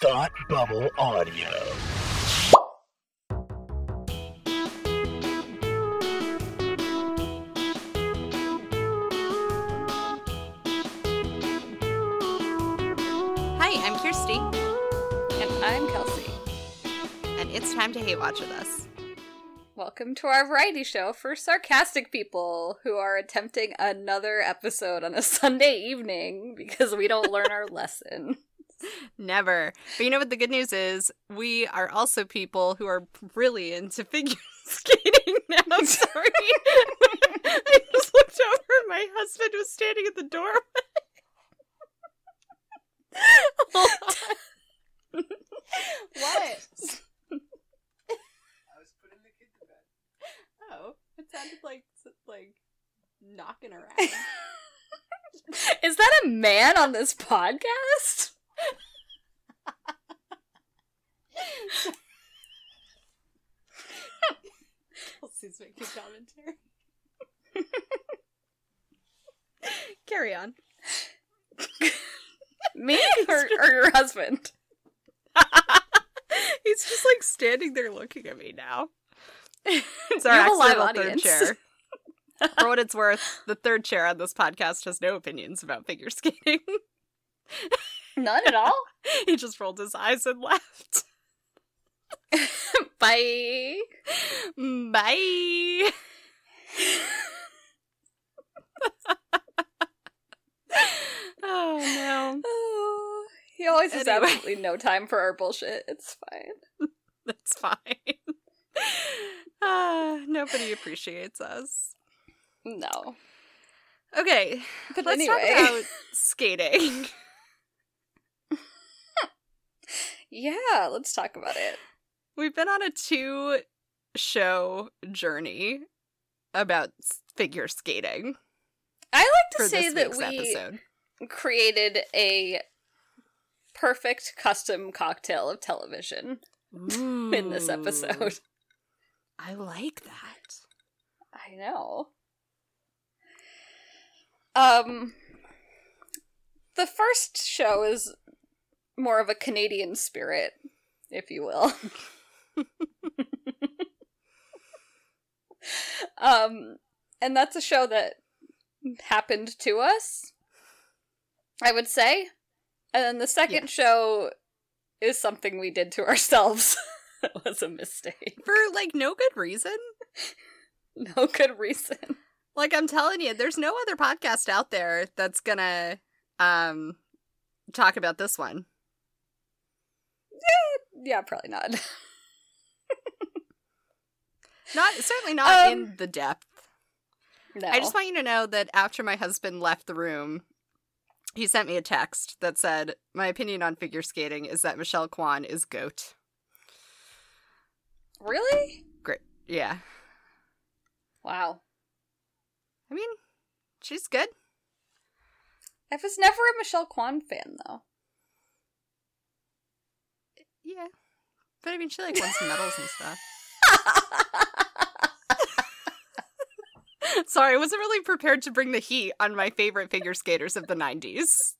Thought Bubble Audio. Hi, I'm Kirsty, And I'm Kelsey. and it's time to hate watch with us. Welcome to our variety show for sarcastic people who are attempting another episode on a Sunday evening because we don't learn our lesson. Never. But you know what the good news is? We are also people who are really into figure skating now. Sorry. I just looked over and my husband was standing at the doorway. Hold on. what? Oh, it sounded like like knocking around. Is that a man on this podcast? Kelsey's making commentary. Carry on. Me or, or your husband? He's just like standing there looking at me now. It's our have a live accidental third audience. chair. For what it's worth, the third chair on this podcast has no opinions about figure skating. None at all? he just rolled his eyes and left. Bye. Bye. oh no. Oh, he always has absolutely no time for our bullshit. It's fine. That's fine. Ah, nobody appreciates us. No. Okay, But let's anyway. talk about skating. Yeah, let's talk about it. We've been on a two show journey about figure skating I like to say that we episode. created a perfect custom cocktail of television in this episode. I like that. I know. Um the first show is more of a Canadian spirit, if you will. um and that's a show that happened to us. I would say. And then the second show is something we did to ourselves. it was a mistake. For like no good reason. No good reason. Like I'm telling you, there's no other podcast out there that's gonna um talk about this one. Yeah, probably not. Not certainly not Um, in the depth. No. I just want you to know that after my husband left the room, he sent me a text that said, "My opinion on figure skating is that Michelle Kwan is goat." really? Great. Yeah. Wow. I mean, she's good. I was never a Michelle Kwan fan though. Yeah. But I mean, she like won some medals and stuff. Sorry, I wasn't really prepared to bring the heat on my favorite figure skaters of the 90s.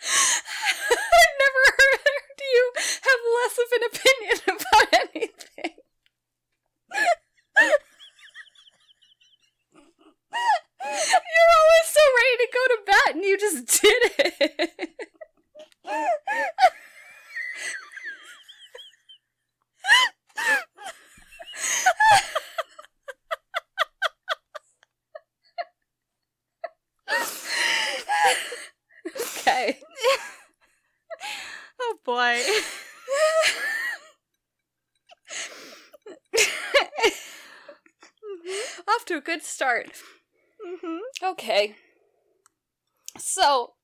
I've never heard you have less of an opinion about anything. You're always so ready to go to bat and you just did it. Okay. Oh boy. Off to a good start. Mhm. Okay. So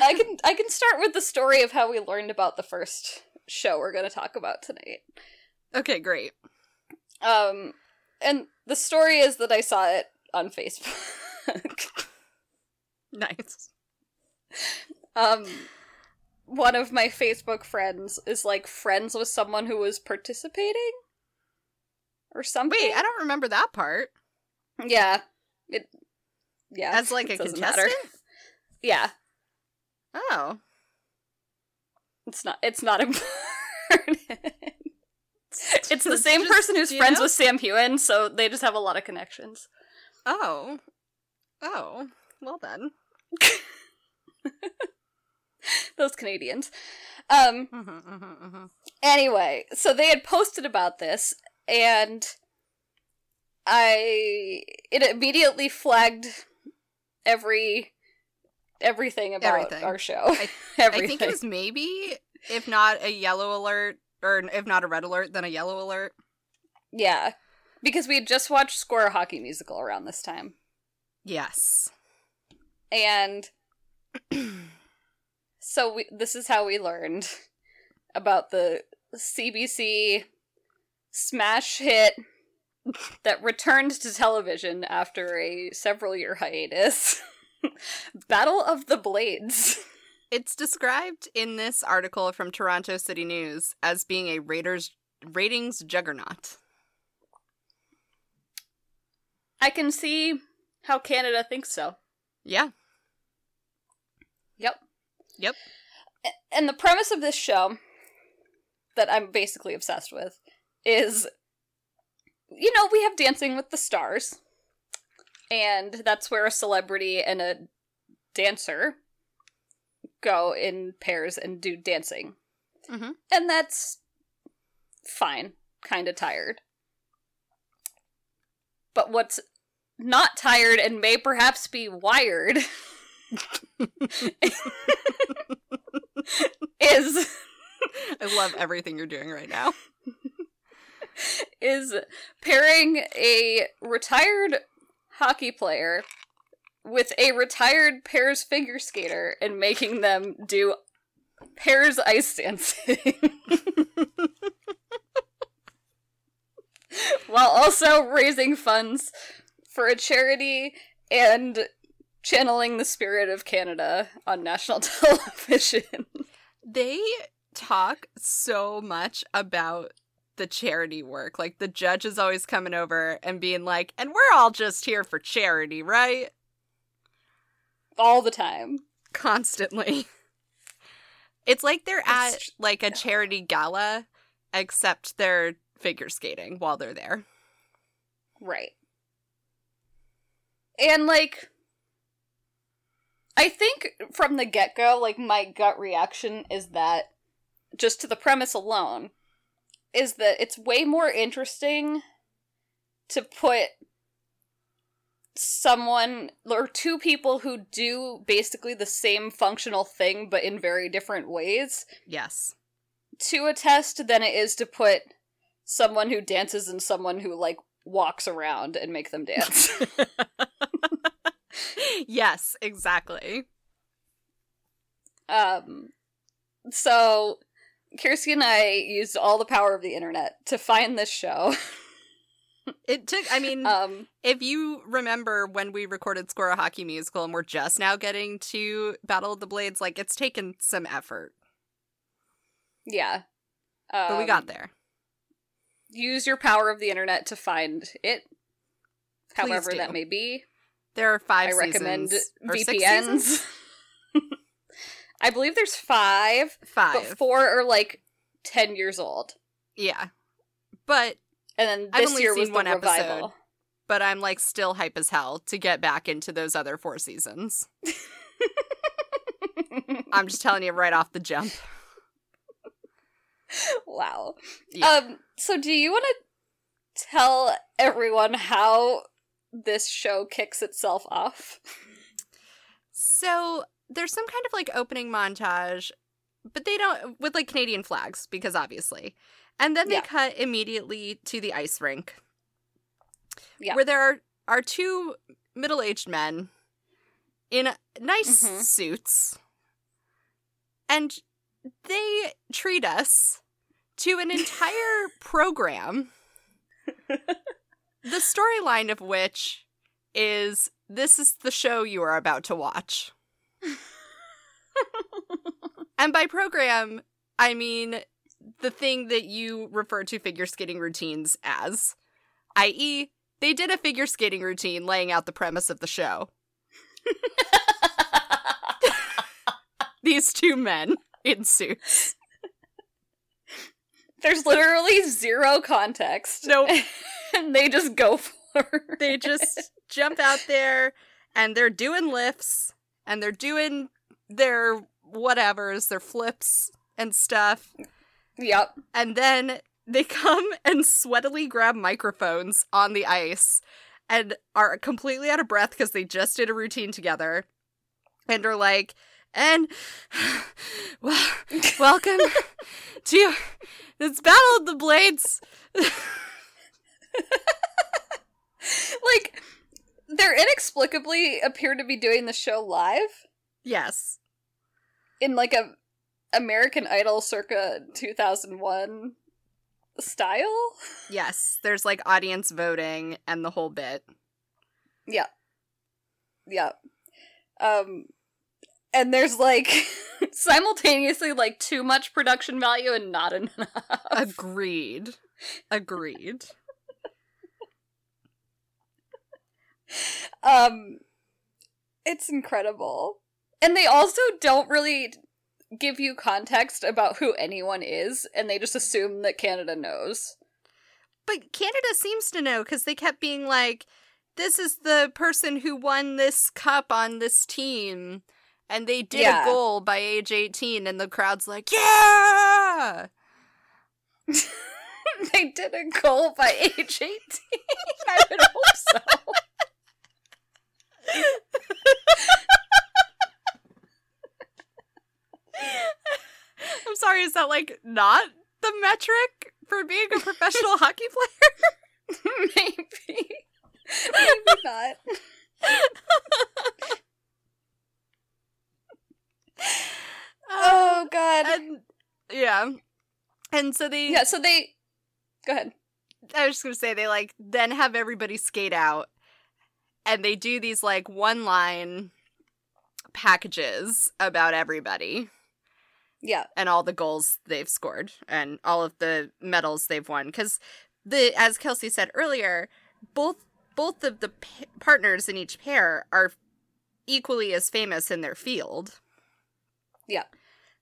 I can I can start with the story of how we learned about the first show we're going to talk about tonight. Okay, great. Um and the story is that I saw it on Facebook. Nice. um one of my Facebook friends is like friends with someone who was participating or something. Wait, I don't remember that part. Yeah. It yeah. As like a contestant? matter. Yeah. Oh. It's not. It's not important. it's the same Just, person who's friends know? with Sam Hewen, so they just have a lot of connections. Oh. Oh. Well then. Those Canadians. Um. Mm-hmm, mm-hmm, mm-hmm. Anyway, so they had posted about this, and I it immediately flagged every everything about Everything. our show. I- everything. I think it was maybe, if not a yellow alert, or if not a red alert, then a yellow alert. yeah, because we had just watched Score a Hockey Musical around this time, Yes. and so we this is how we learned about the CBC smash hit that returned to television after a several year hiatus. Battle of the Blades. It's described in this article from Toronto City News as being a Raiders ratings juggernaut. I can see how Canada thinks so. Yeah. Yep. Yep. And the premise of this show that I'm basically obsessed with is you know, we have Dancing with the Stars. And that's where a celebrity and a dancer go in pairs and do dancing. Mhm. And that's fine. Kind of tired. But what's not tired and may perhaps be wired is I love everything you're doing right now. is pairing a retired hockey player with a retired pairs figure skater and making them do pairs ice dancing. While also raising funds for a charity and channeling the spirit of Canada on national television. They talk so much about the charity work. Like the judge is always coming over and being like, and we're all just here for charity, right? All the time. Constantly. It's like they're at like a charity gala, except they're figure skating while they're there. Right. And like I think from the get-go like my gut reaction is that just to the premise alone is that it's way more interesting to put someone or two people who do basically the same functional thing but in very different ways Yes. to a test than it is to put someone who dances and someone who like walks around and make them dance. yes, exactly. um so Kirsty and I used all the power of the internet to find this show. It took, I mean, Um if you remember when we recorded Score a Hockey Musical and we're just now getting to Battle of the Blades, like it's taken some effort, yeah. but we Um, got there. use your power of the internet to find it. However that may be. There are five I recommend seasons, or six seasons? VPNs. I believe there's five, Five. but four are like ten years old. yeah. But And then I've this only year seen was one revival. episode. but I'm like still hype as hell to get back into those other four seasons. I'm just telling you right off the jump. wow. Yeah. Um. So, do you want to tell everyone how this show kicks itself off? So there's some kind of like opening montage, but they don't with like Canadian flags because obviously. And then they Yeah. cut immediately to the ice rink. Yeah. Where there are, are two middle-aged men in nice Mhm. suits. And they treat us to an entire program. the storyline of which is this is the show you are about to watch. and by program, I mean the thing that you refer to figure skating routines as, i.e., they did a figure skating routine laying out the premise of the show. These two men in suits. There's literally zero context. Nope. and they just go for it. they just jump out there and they're doing lifts and they're doing their whatevers, their flips and stuff. Yep. And then they come and sweatily grab microphones on the ice and are completely out of breath because they just did a routine together and are like, and well, welcome to this Battle of the Blades. Like, they're inexplicably appear to be doing the show live yes. in like a American Idol circa 2001 style. Yes. There's like audience voting and the whole bit. Yeah. Yeah. Um and there's like simultaneously like too much production value and not enough. Agreed. Agreed. um it's incredible. And they also don't really give you context about who anyone is and they just assume that Canada knows. But Canada seems to know because they kept being like, this is the person who won this cup on this team. And they did Yeah. a goal by age 18, and the crowd's like, yeah! they did a goal by age 18. I would hope so. I'm sorry, is that like not the metric for being a professional hockey player? Maybe. Maybe not. Um, oh god. and yeah. And so they Yeah, so they Go ahead. I was just gonna say they like then have everybody skate out and they do these like one line packages about everybody Yeah. and all the goals they've scored and all of the medals they've won because the as kelsey said earlier both both of the p- partners in each pair are equally as famous in their field Yeah.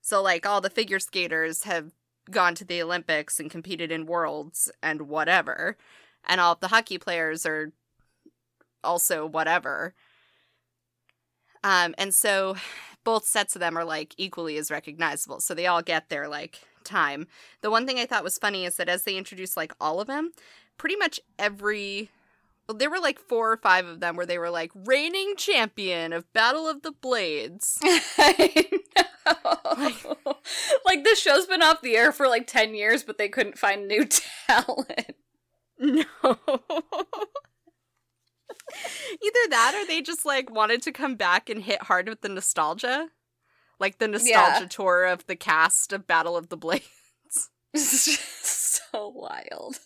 so like all the figure skaters have gone to the olympics and competed in worlds and whatever and all the hockey players are also whatever um and so both sets of them are like equally as recognizable. So they all get their like time. The one thing I thought was funny is that as they introduced like all of them, pretty much every well, there were like four or five of them where they were like reigning champion of Battle of the Blades. I know. like this show's been off the air for like 10 years but they couldn't find new talent. No. Either that or they just like wanted to come back and hit hard with the nostalgia. Like the nostalgia Yeah. tour of the cast of Battle of the Blades. It's just so wild.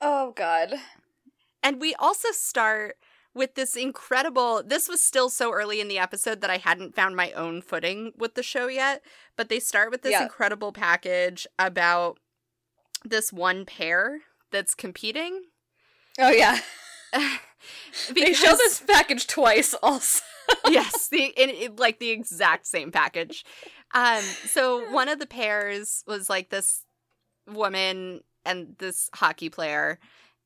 oh god. And we also start with this incredible. This was still so early in the episode that I hadn't found my own footing with the show yet. But they start with this Yeah. incredible package about this one pair that's competing. Oh yeah. They show this package twice also. yes, the in, in, like the exact same package. Um, so one of the pairs was like this woman and this hockey player,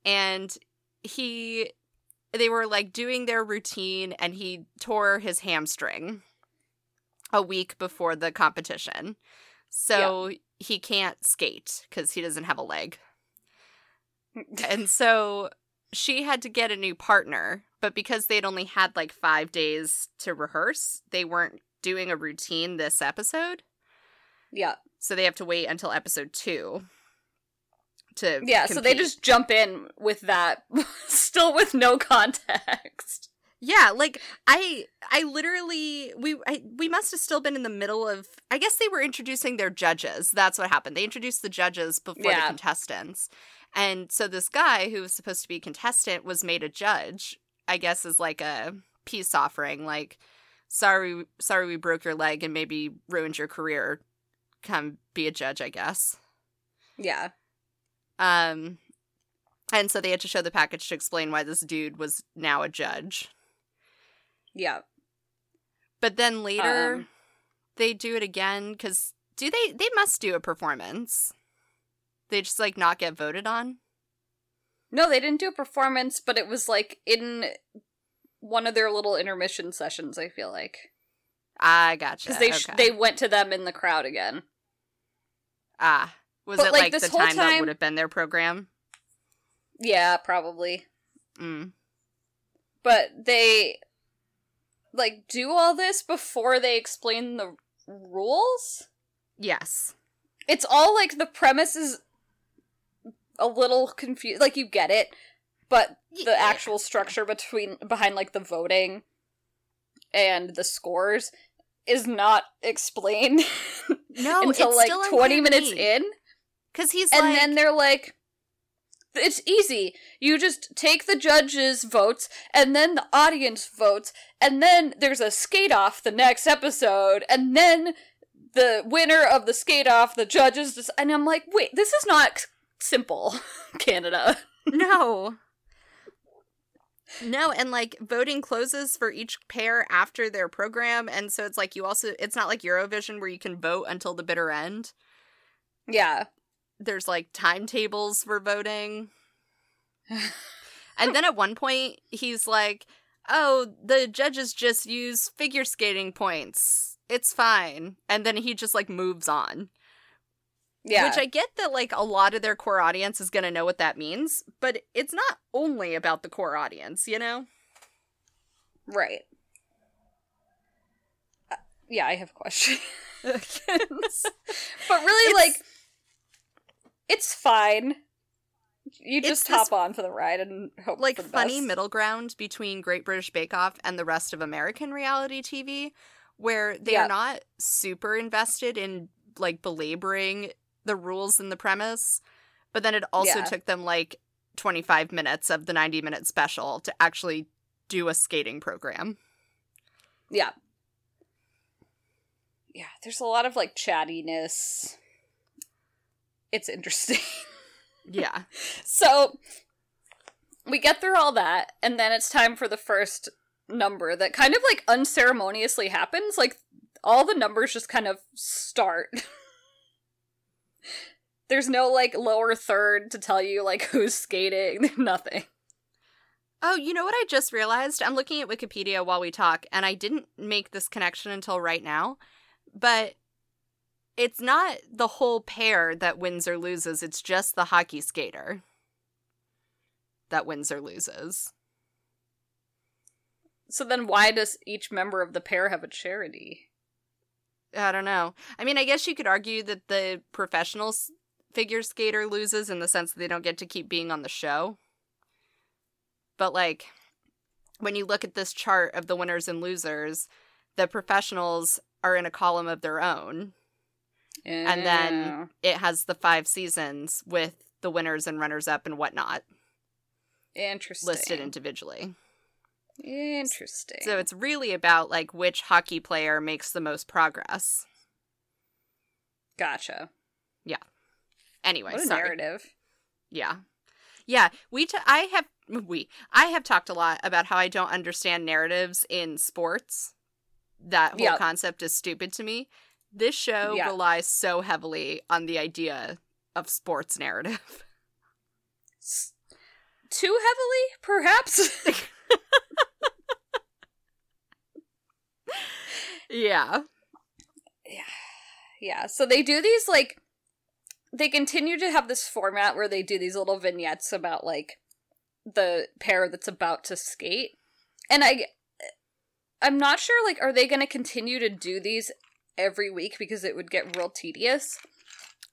and he they were like doing their routine, and he tore his hamstring a week before the competition, so he can't skate because he doesn't have a leg. And so she had to get a new partner, but because they'd only had like five days to rehearse, they weren't doing a routine this episode. yeah. So they have to wait until episode two to Yeah, so they just jump in with that still with no context. yeah like I I literally we I, we must have still been in the middle of I guess they were introducing their judges. That's what happened. They introduced the judges before the contestants, and so this guy who was supposed to be a contestant was made a judge. I guess as like a peace offering, like sorry sorry we broke your leg and maybe ruined your career. Come be a judge, I guess. Yeah. Um, and so they had to show the package to explain why this dude was now a judge. Yeah. But then later, Um. they do it again because do they? They must do a performance. They just like not get voted on. No, they didn't do a performance, but it was like in one of their little intermission sessions. I feel like I gotcha. because they sh- okay. they went to them in the crowd again. ah was But, it like, like, the whole time, that would have been their program? Yeah, probably. Mm. But they like do all this before they explain the rules. Yes. It's all like the premise is a little confused. Like you get it, but the actual structure between behind like the voting and the scores is not explained No, until it's like still 20 minutes in. Because he's and like, then they're like it's easy you just take the judges votes and then the audience votes and then there's a skate off the next episode and then the winner of the skate off the judges just and i'm like wait this is not simple canada no. No, and like voting closes for each pair after their program, and so it's like you also it's not like Eurovision where you can vote until the bitter end. yeah There's like timetables for voting. And then at one point he's like, "Oh, the judges just use figure skating points. It's fine." And then he just like moves on. Yeah Which I get that like a lot of their core audience is going to know what that means, but it's not only about the core audience, you know? right Uh, yeah i have questions but really It's- like it's fine you just hop on for the ride and hope like for the funny best. middle ground between Great British Bake Off and the rest of American reality TV where they Yeah. are not super invested in like belaboring the rules and the premise, but then it also Yeah. took them like 25 minutes of the 90 minute special to actually do a skating program. Yeah. Yeah, there's a lot of like chattiness. It's interesting. Yeah. so we get through all that, and then it's time for the first number that kind of like unceremoniously happens. Like all the numbers just kind of start. There's no like lower third to tell you like who's skating, nothing. Oh, you know what I just realized? I'm looking at Wikipedia while we talk, and I didn't make this connection until right now. But it's not the whole pair that wins or loses, it's just the hockey skater that wins or loses. So then why does each member of the pair have a charity? I don't know. I mean, I guess you could argue that the professional figure skater loses in the sense that they don't get to keep being on the show. But, like, when you look at this chart of the winners and losers, the professionals are in a column of their own. And then it has the five seasons with the winners and runners up and whatnot interesting. listed individually. Interesting. So it's really about like which hockey player makes the most progress. gotcha. Yeah. Anyway, What a sorry. narrative. Yeah. Yeah, we t- I have we I have talked a lot about how I don't understand narratives in sports. That whole Yeah. concept is stupid to me. This show Yeah. relies so heavily on the idea of sports narrative. S- Too heavily, perhaps. yeah. yeah. Yeah. So they do these like they continue to have this format where they do these little vignettes about like the pair that's about to skate. And I I'm not sure like are they going to continue to do these every week because it would get real tedious.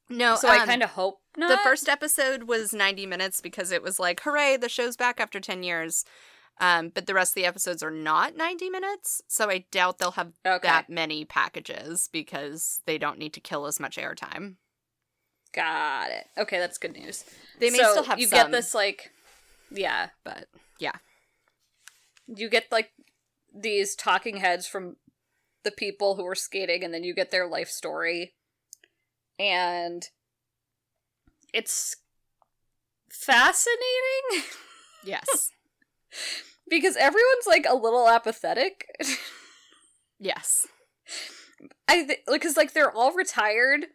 No, so I um, kind of hope not. The first episode was 90 minutes because it was like, hooray, the show's back after 10 years. Um, but the rest of the episodes are not 90 minutes, so I doubt they'll have okay. that many packages because they don't need to kill as much airtime. Got it. Okay, that's good news. They may So still have you some, get this like yeah, but yeah. you get like these talking heads from the people who are skating and then you get their life story and it's fascinating Yes. Because everyone's like a little apathetic yes. I th- because like they're all retired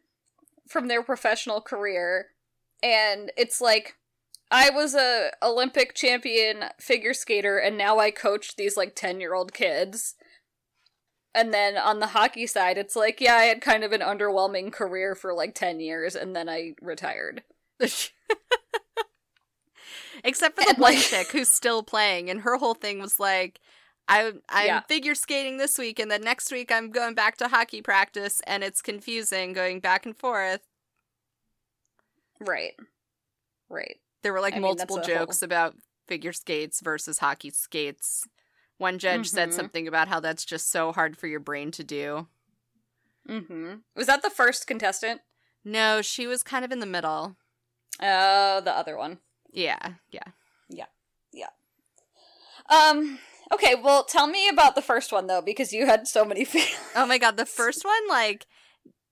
from their professional career, and it's like I was a Olympic champion figure skater, and now I coach these like ten year old kids. And then on the hockey side, it's like, yeah, I had kind of an underwhelming career for like 10 years and then I retired. Except for the And, one like- chick who's still playing, and her whole thing was like, I, I'm Yeah. figure skating this week, and then next week I'm going back to hockey practice, and it's confusing going back and forth. Right. Right. There were like I multiple that's a whole- jokes about figure skates versus hockey skates. One judge said Mhm. something about how that's just so hard for your brain to do. Mm-hmm. Was that the first contestant? No, she was kind of in the middle. Uh, the other one. Yeah, yeah. Yeah. Yeah. Um, okay, well, tell me about the first one, though, because you had so many feelings. Oh my god, the first one, like,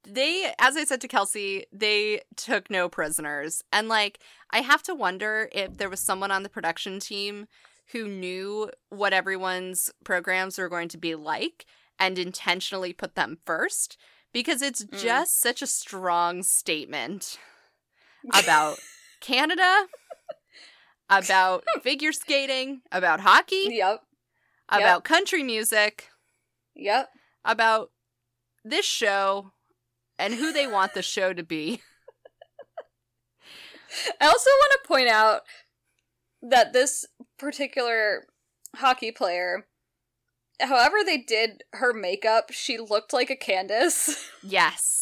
they, as I said to Kelsey, they took no prisoners. And, like, I have to wonder if there was someone on the production team who knew what everyone's programs were going to be like and intentionally put them first because it's Mm. just such a strong statement about Canada, about figure skating, about hockey, Yep. about country music, Yep. about this show and who they want the show to be. I also want to point out that this particular hockey player, however they did her makeup, she looked like a Candace, Yes.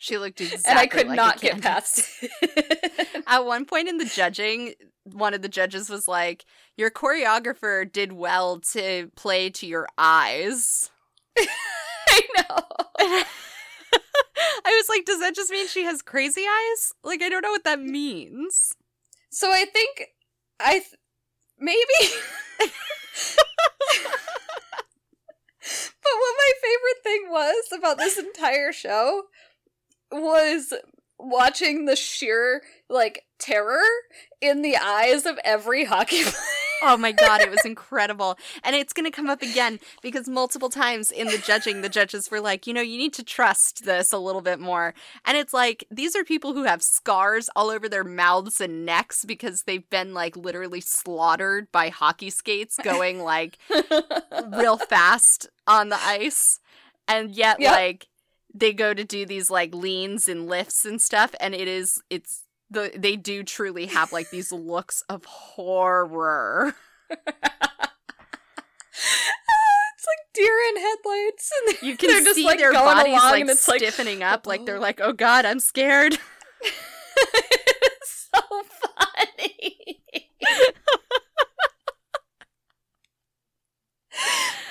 She looked exactly and I could like not get past it. At one point in the judging, one of the judges was like, Your choreographer did well to play to your eyes. I know. I was like, Does that just mean she has crazy eyes? Like, I don't know what that means. So I think I th- maybe. but what my favorite thing was about this entire show was watching the sheer like terror in the eyes of every hockey player. Oh my god, it was incredible. And it's going to come up again because multiple times in the judging, the judges were like, you know, you need to trust this a little bit more. And it's like, these are people who have scars all over their mouths and necks because they've been like literally slaughtered by hockey skates going like real fast on the ice. And yet, Yep. like, they go to do these like leans and lifts and stuff. And it is, it's, the, they do truly have like these looks of horror. Ah, it's like deer in headlights, and You can they're just see like their going bodies along, like and it's like stiffening up, like they're oh. like, "Oh God, I'm scared." it's so funny.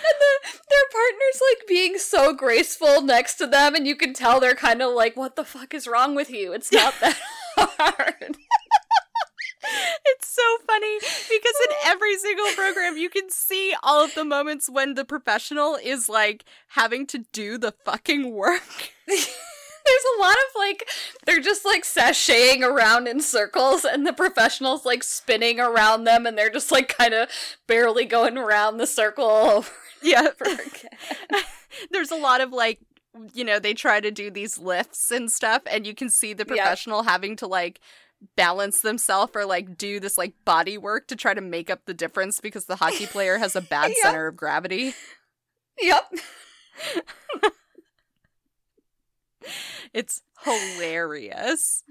And the, their partner's like being so graceful next to them, and you can tell they're kind of like, "What the fuck is wrong with you? It's not that hard." It's so funny because in every single program, you can see all of the moments when the professional is like having to do the fucking work. There's a lot of like they're just like sashaying around in circles and the professionals like spinning around them and they're just like kind of barely going around the circle over Yeah, and over again. there's a lot of like you know they try to do these lifts and stuff and you can see the Yeah. professional having to like balance themselves or like do this like body work to try to make up the difference because the hockey player has a bad Yeah. center of gravity Yep. it's hilarious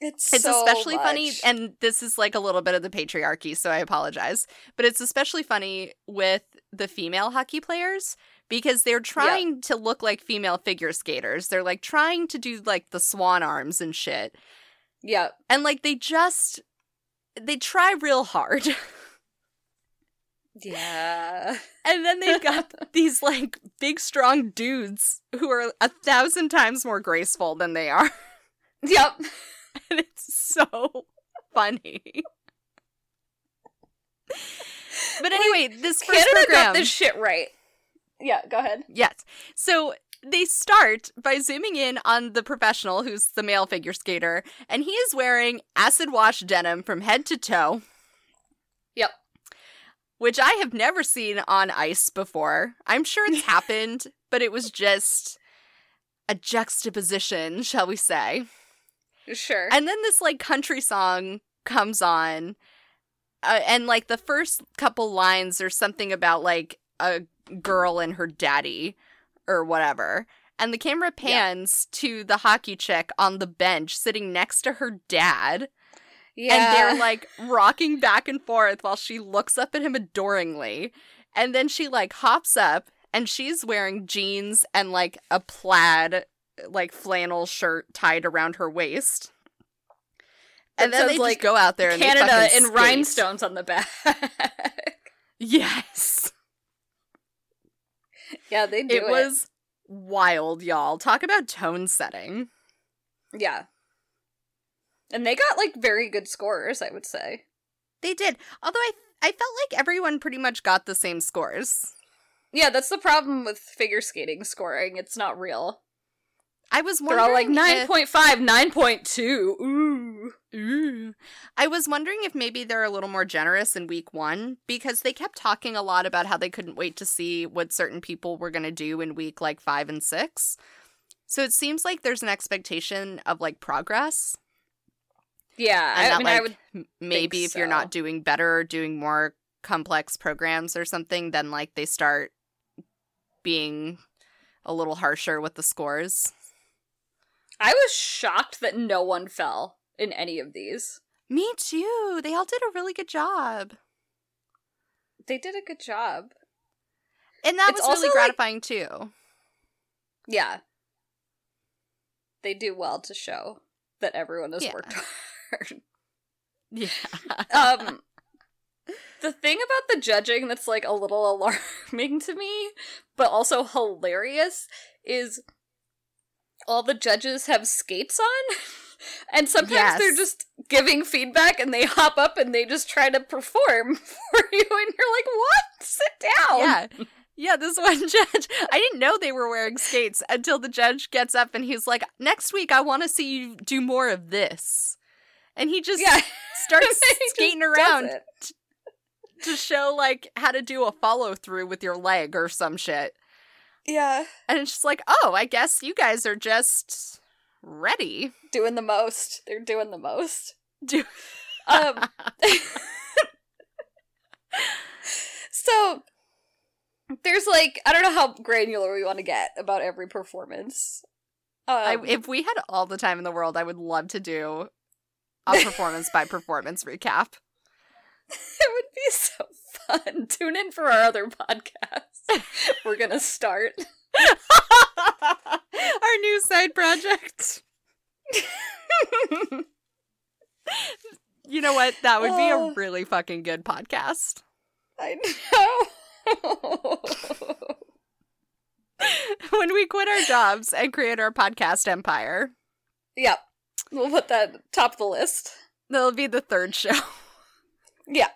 It's it's so especially funny and this is like a little bit of the patriarchy so i apologize but it's especially funny with the female hockey players because they're trying to look like female figure skaters they're like trying to do like the swan arms and shit Yeah. and like they just they try real hard Yeah. and then they've got these like big strong dudes who are a thousand times more graceful than they are Yep. and it's so funny but anyway this first Canada program got this shit right. Yeah, go ahead. Yes. So they start by zooming in on the professional, who's the male figure skater, and he is wearing acid wash denim from head to toe. Yep. Which I have never seen on ice before. I'm sure it's happened, but it was just a juxtaposition, shall we say. Sure. And then this like country song comes on, uh, and like the first couple lines are something about like a girl and her daddy or whatever. And the camera pans to the hockey chick on the bench sitting next to her dad. yeah. And they're like rocking back and forth while she looks up at him adoringly. And then she like hops up and she's wearing jeans and like a plaid, like flannel shirt tied around her waist. And then they like, go out there and Canada in skate. rhinestones on the back. Yes. yeah, they do It it. was wild, y'all. Talk about tone setting. Yeah. And they got like very good scores, I would say. They did. Although I I felt like everyone pretty much got the same scores. Yeah, that's the problem with figure skating scoring. It's not real. I was They're wondering all like if- 9.5, 9.2. Ooh. Ooh. I was wondering if maybe they're a little more generous in week one because they kept talking a lot about how they couldn't wait to see what certain people were going to do in week like five and six. So it seems like there's an expectation of like progress. Yeah, And I that, mean, like, I would. maybe if you're not doing better or doing more complex programs or something, then like they start being a little harsher with the scores. I was shocked that no one fell in any of these. Me too. They all did a really good job. They did a good job. And that It's was really also, like- gratifying too. Yeah. They do well to show that everyone has Yeah. worked hard. Yeah. um the thing about the judging that's like a little alarming to me but also hilarious is all the judges have skates on and sometimes they're just giving feedback and they hop up and they just try to perform for you and you're like what sit down Yeah. Yeah, this one judge. I didn't know they were wearing skates until the judge gets up and he's like, "Next week I want to see you do more of this." And he just yeah starts He skating does around to show like how to do a follow through with your leg or some shit. Yeah. And it's just like, "Oh, I guess you guys are just ready." doing the most. They're doing the most. Do um so there's like i don't know how granular we want to get about every performance. Um, I, if we had all the time in the world, I would love to do a performance by performance recap. it would be so fun. Tune in for our other podcast we're gonna start Our new side project. You know what? That would be a really fucking good podcast. i know when we quit our jobs and create our podcast empire, yep we'll put that top of the list that'll be the third show. Yeah.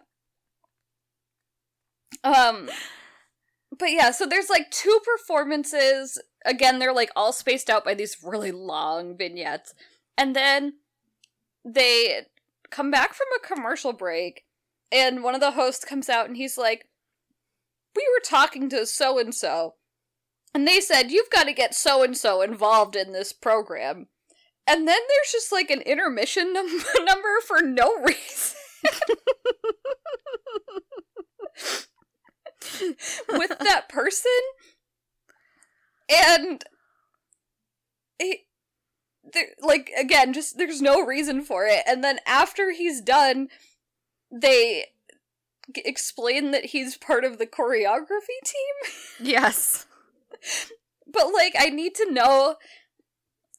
Um but yeah, so there's like two performances. Again, they're like all spaced out by these really long vignettes. And then they come back from a commercial break and one of the hosts comes out and he's like, "We were talking to so and so and they said you've got to get so and so involved in this program." And then there's just like an intermission num- number for no reason. with that person and it there, like again just there's no reason for it and then after he's done they g- explain that he's part of the choreography team yes. but like i need to know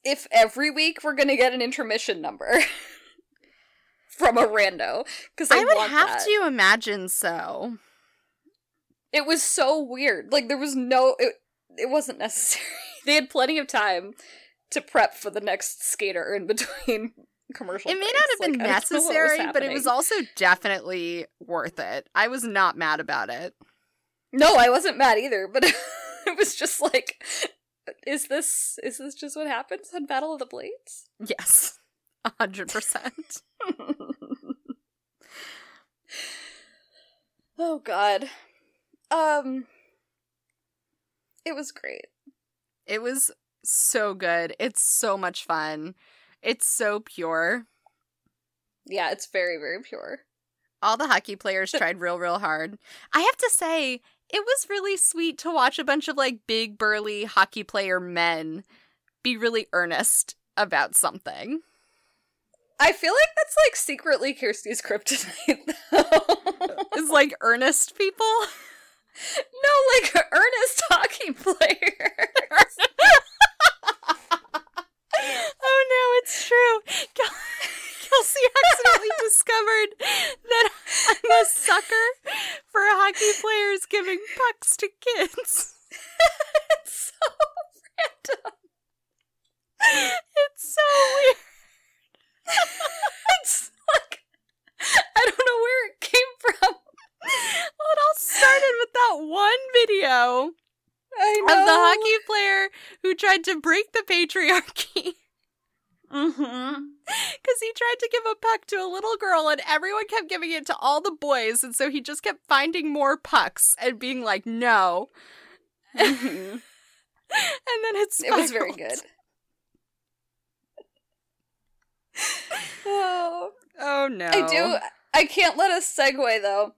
if every week we're gonna get an intermission number from a rando because I, I would have that. to imagine so. It was so weird. Like there was no it it wasn't necessary. they had plenty of time to prep for the next skater in between commercial. It may breaks. not have been Like, I don't know what was necessary, but it was also definitely worth it. I was not mad about it. No, I wasn't mad either, but it was just like is this is this just what happens on Battle of the Blades? Yes. A hundred percent. oh god. Um it was great. It was So good. It's so much fun. It's so pure. Yeah, it's very, very pure. All the hockey players tried real, real hard. I have to say, it was really sweet to watch a bunch of like big, burly hockey player men be really earnest about something. I feel like that's like secretly Kirsty's kryptonite, though. It's like earnest people. no, like earnest hockey player. oh no, it's true. Kel- Kelsey accidentally discovered that I'm a sucker for hockey players giving pucks to kids. it's so random. It's so weird. It's like I don't know where it came from. Well, it all started with that one video I of the hockey player who tried to break the patriarchy. Mm-hmm. Because he tried to give a puck to a little girl and everyone kept giving it to all the boys. And so he just kept finding more pucks and being like, no. mm-hmm. And then it's It was very good. oh, Oh no. I do. I can't let us segue though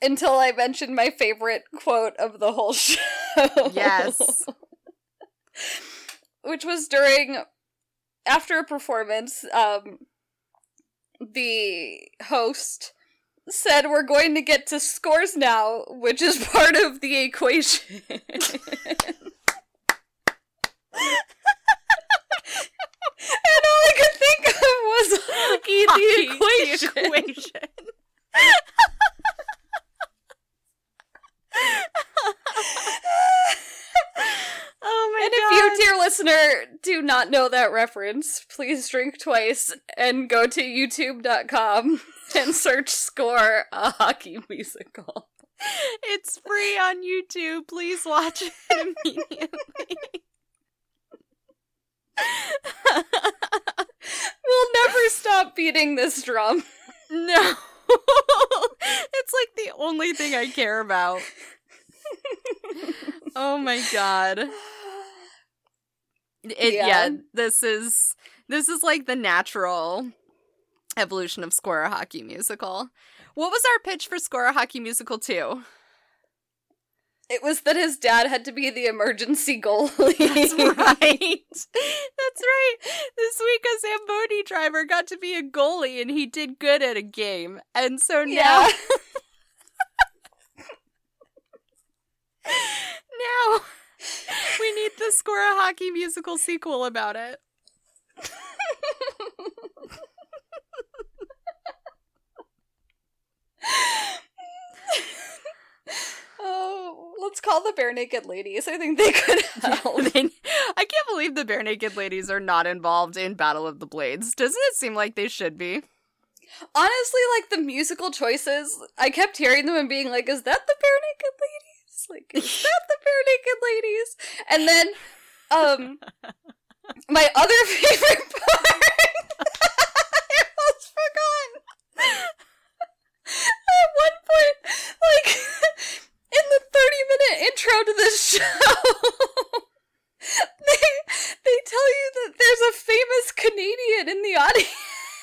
until I mention my favorite quote of the whole show. Yes. Which was during after a performance, um the host said we're going to get to scores now, which is part of the equation. and all I could think of was hockey, the equation. the equation. Oh And if you, dear listener, do not know that reference, please drink twice and go to youtube.com and search Score a hockey musical. It's free on YouTube. Please watch it immediately. We'll never stop beating this drum. no. it's like the only thing I care about. Oh my god. It, yeah. Yeah. this is this is like the natural evolution of Score a Hockey Musical. What was our pitch for Score a Hockey Musical 2? It was that his dad had to be the emergency goalie. That's right. That's right. This week a Zamboni driver got to be a goalie and he did good at a game. And so now Yeah. now need the Score a Hockey Musical sequel about it. oh, let's call the Barenaked Ladies. I think they could help. I can't believe the Barenaked Ladies are not involved in Battle of the Blades. Doesn't it seem like they should be? Honestly, like the musical choices, I kept hearing them and being like, "Is that the Barenaked Ladies? Like, is that the Barenaked Ladies?" And then, um, my other favorite part, I almost forgot. At one point, like in the thirty-minute intro to this show. They, they tell you that there's a famous Canadian in the audience.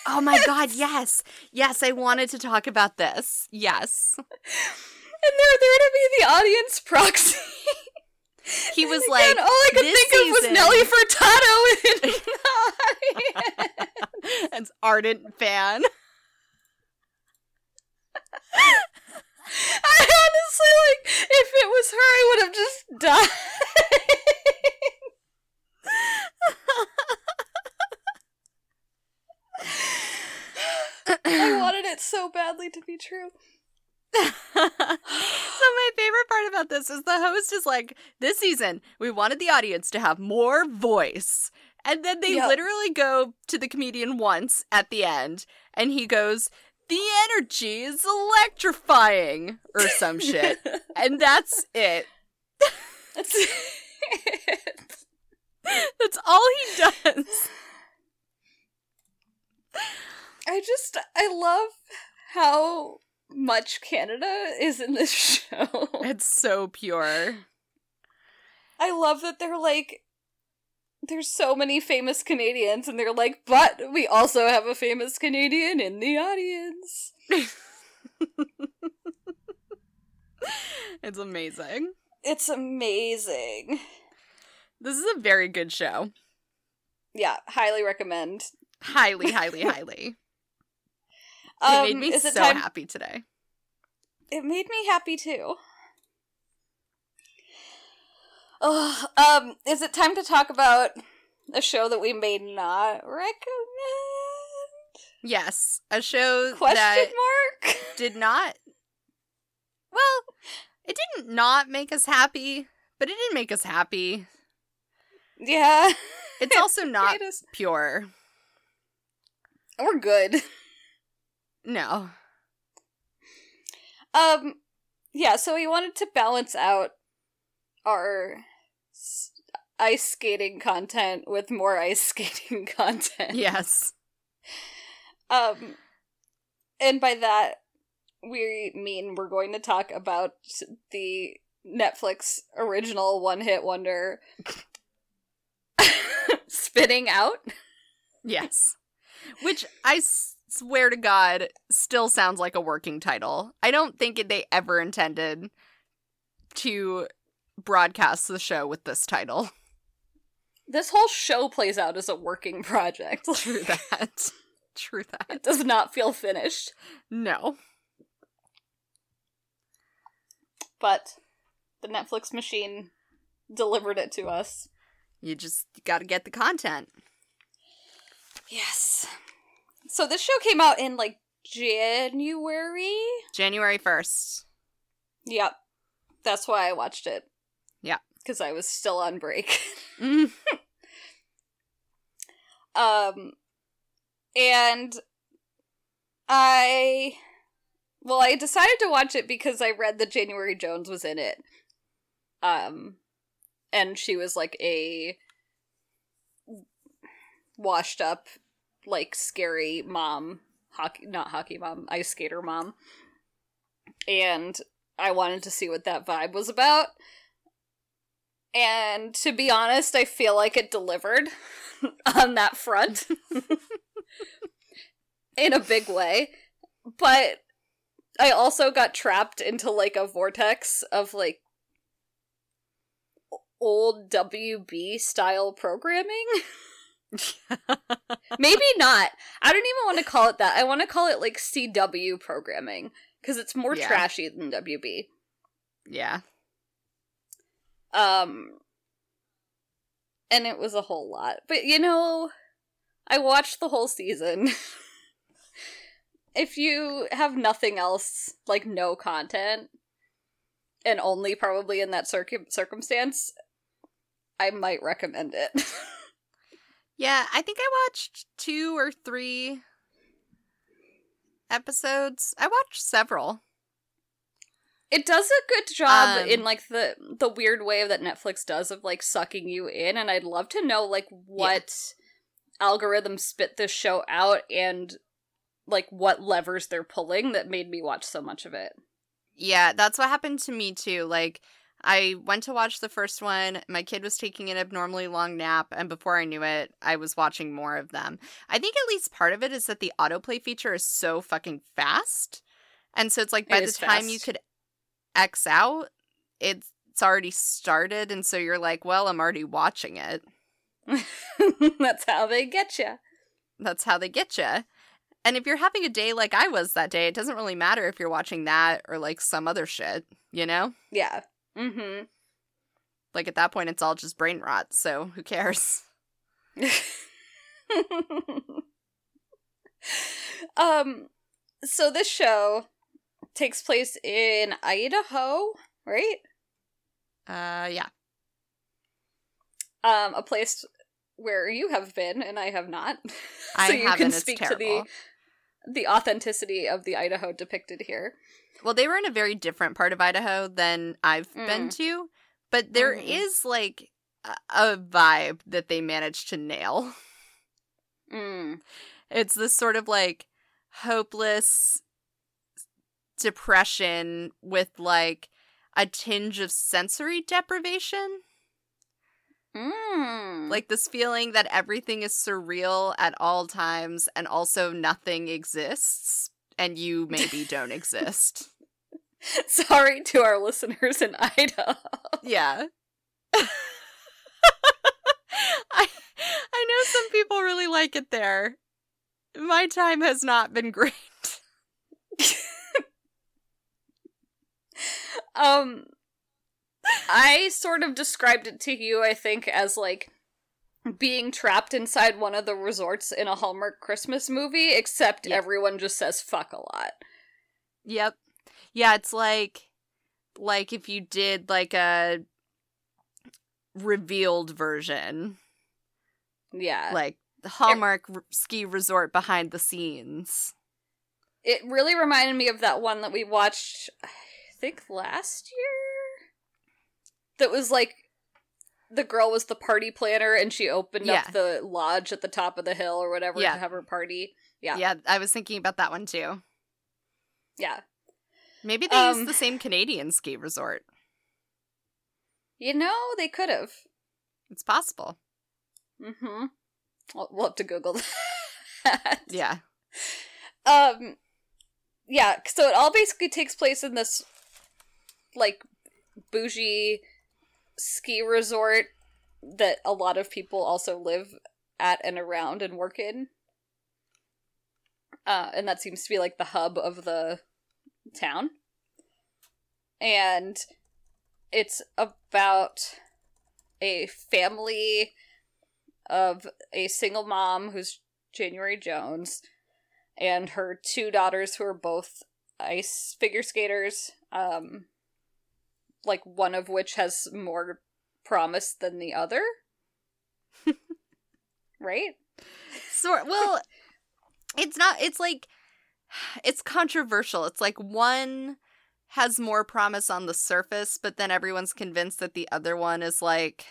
Oh my god, yes. Yes, I wanted to talk about this. Yes. And they're there to be the audience proxy. He was And like, again, all I could think of was season- Nelly Furtado in an ardent fan. I honestly like if it was her, I would have just died. I wanted it so badly to be true. So my favorite part about this is the host is like, this season we wanted the audience to have more voice. And then they Yep. literally go to the comedian once at the end and he goes, "The energy is electrifying" or some shit. and that's it. That's it. That's all he does. I just I love how much Canada is in this show. It's so pure. I love that they're like there's so many famous Canadians, and they're like, but we also have a famous Canadian in the audience. it's amazing. It's amazing. This is a very good show. Yeah, highly recommend. Highly, highly, highly. Um, it made me so time- happy today. It made me happy too. Ugh, um, is it time to talk about a show that we may not recommend? Yes, a show Question that mark? did not. Well, it didn't not make us happy, but it didn't make us happy. yeah. It's also not It pure. We're good. No. Um, yeah, so we wanted to balance out our ice skating content with more ice skating content. Yes. Um, and by that, we mean we're going to talk about the Netflix original one hit wonder Spinning Out. Yes. Which I swear to God still sounds like a working title. I don't think they ever intended to broadcast the show with this title. This whole show plays out as a working project. True that. True that. It does not feel finished. No. But the Netflix machine delivered it to us. You just got to get the content. Yes. So this show came out in like January. January 1st. Yep. That's why I watched it. Yeah. Because I was still on break. Mm. um and I well, I decided to watch it because I read that January Jones was in it. Um and she was like a washed up like scary mom, hockey not hockey mom, ice skater mom. And I wanted to see what that vibe was about. And to be honest, I feel like it delivered on that front in a big way. But I also got trapped into like a vortex of like old WB style programming. Maybe not. I don't even want to call it that. I want to call it like CW programming because it's more Yeah. trashy than WB. yeah. Um and it was a whole lot. But you know, I watched the whole season. if you have nothing else, like no content, and only probably in that circum- circumstance, I might recommend it. Yeah, I think I watched two or three episodes. I watched several. it does a good job Um, in like the the weird way that Netflix does of like sucking you in and I'd love to know like what algorithm spit this show out and like what levers they're pulling that made me watch so much of it. Yeah, that's what happened to me too. Like, I went to watch the first one. My kid was taking an abnormally long nap, and before I knew it, I was watching more of them. I think at least part of it is that the autoplay feature is so fucking fast. And so it's like It by the is time you could X out, it's already started, and so you're like, well, I'm already watching it. That's how they get you. That's how they get you. And if you're having a day like I was that day, it doesn't really matter if you're watching that or like some other shit, you know? Yeah. Mhm. Like at that point, it's all just brain rot, so who cares? um so this show takes place in Idaho, right? Uh, yeah. Um a place where you have been and I have not. so I you haven't. can speak to the the authenticity of the Idaho depicted here. Well, they were in a very different part of Idaho than I've been Mm. to, but there is Mhm. like a, a vibe that they managed to nail. Mm. It's this sort of like hopeless depression with like a tinge of sensory deprivation. Mm. Like this feeling that everything is surreal at all times and also nothing exists and you maybe don't exist. Sorry to our listeners in Idaho. Yeah. I I know some people really like it there. My time has not been great. Um, I sort of described it to you, I think, as like being trapped inside one of the resorts in a Hallmark Christmas movie, except Yeah. everyone just says fuck a lot. Yep. Yeah, it's like like if you did like a revealed version, Yeah. like the Hallmark r- ski resort behind the scenes. it really reminded me of that one that we watched, I think last year. That was like the girl was the party planner and she opened Yeah. up the lodge at the top of the hill or whatever Yeah. to have her party. Yeah. Yeah, I was thinking about that one too. Yeah. Maybe they Um, use the same Canadian ski resort. You know, they could have. It's possible. Mm-hmm. We'll, we'll have to Google that. Yeah. Um, yeah. So it all basically takes place in this, like, bougie ski resort that a lot of people also live at and around and work in. Uh, and that seems to be like the hub of the town. And it's about a family of a single mom who's January Jones and her two daughters who are both ice figure skaters um like one of which has more promise than the other right Sort well, it's not it's like it's controversial. It's like one has more promise on the surface, but then everyone's convinced that the other one is like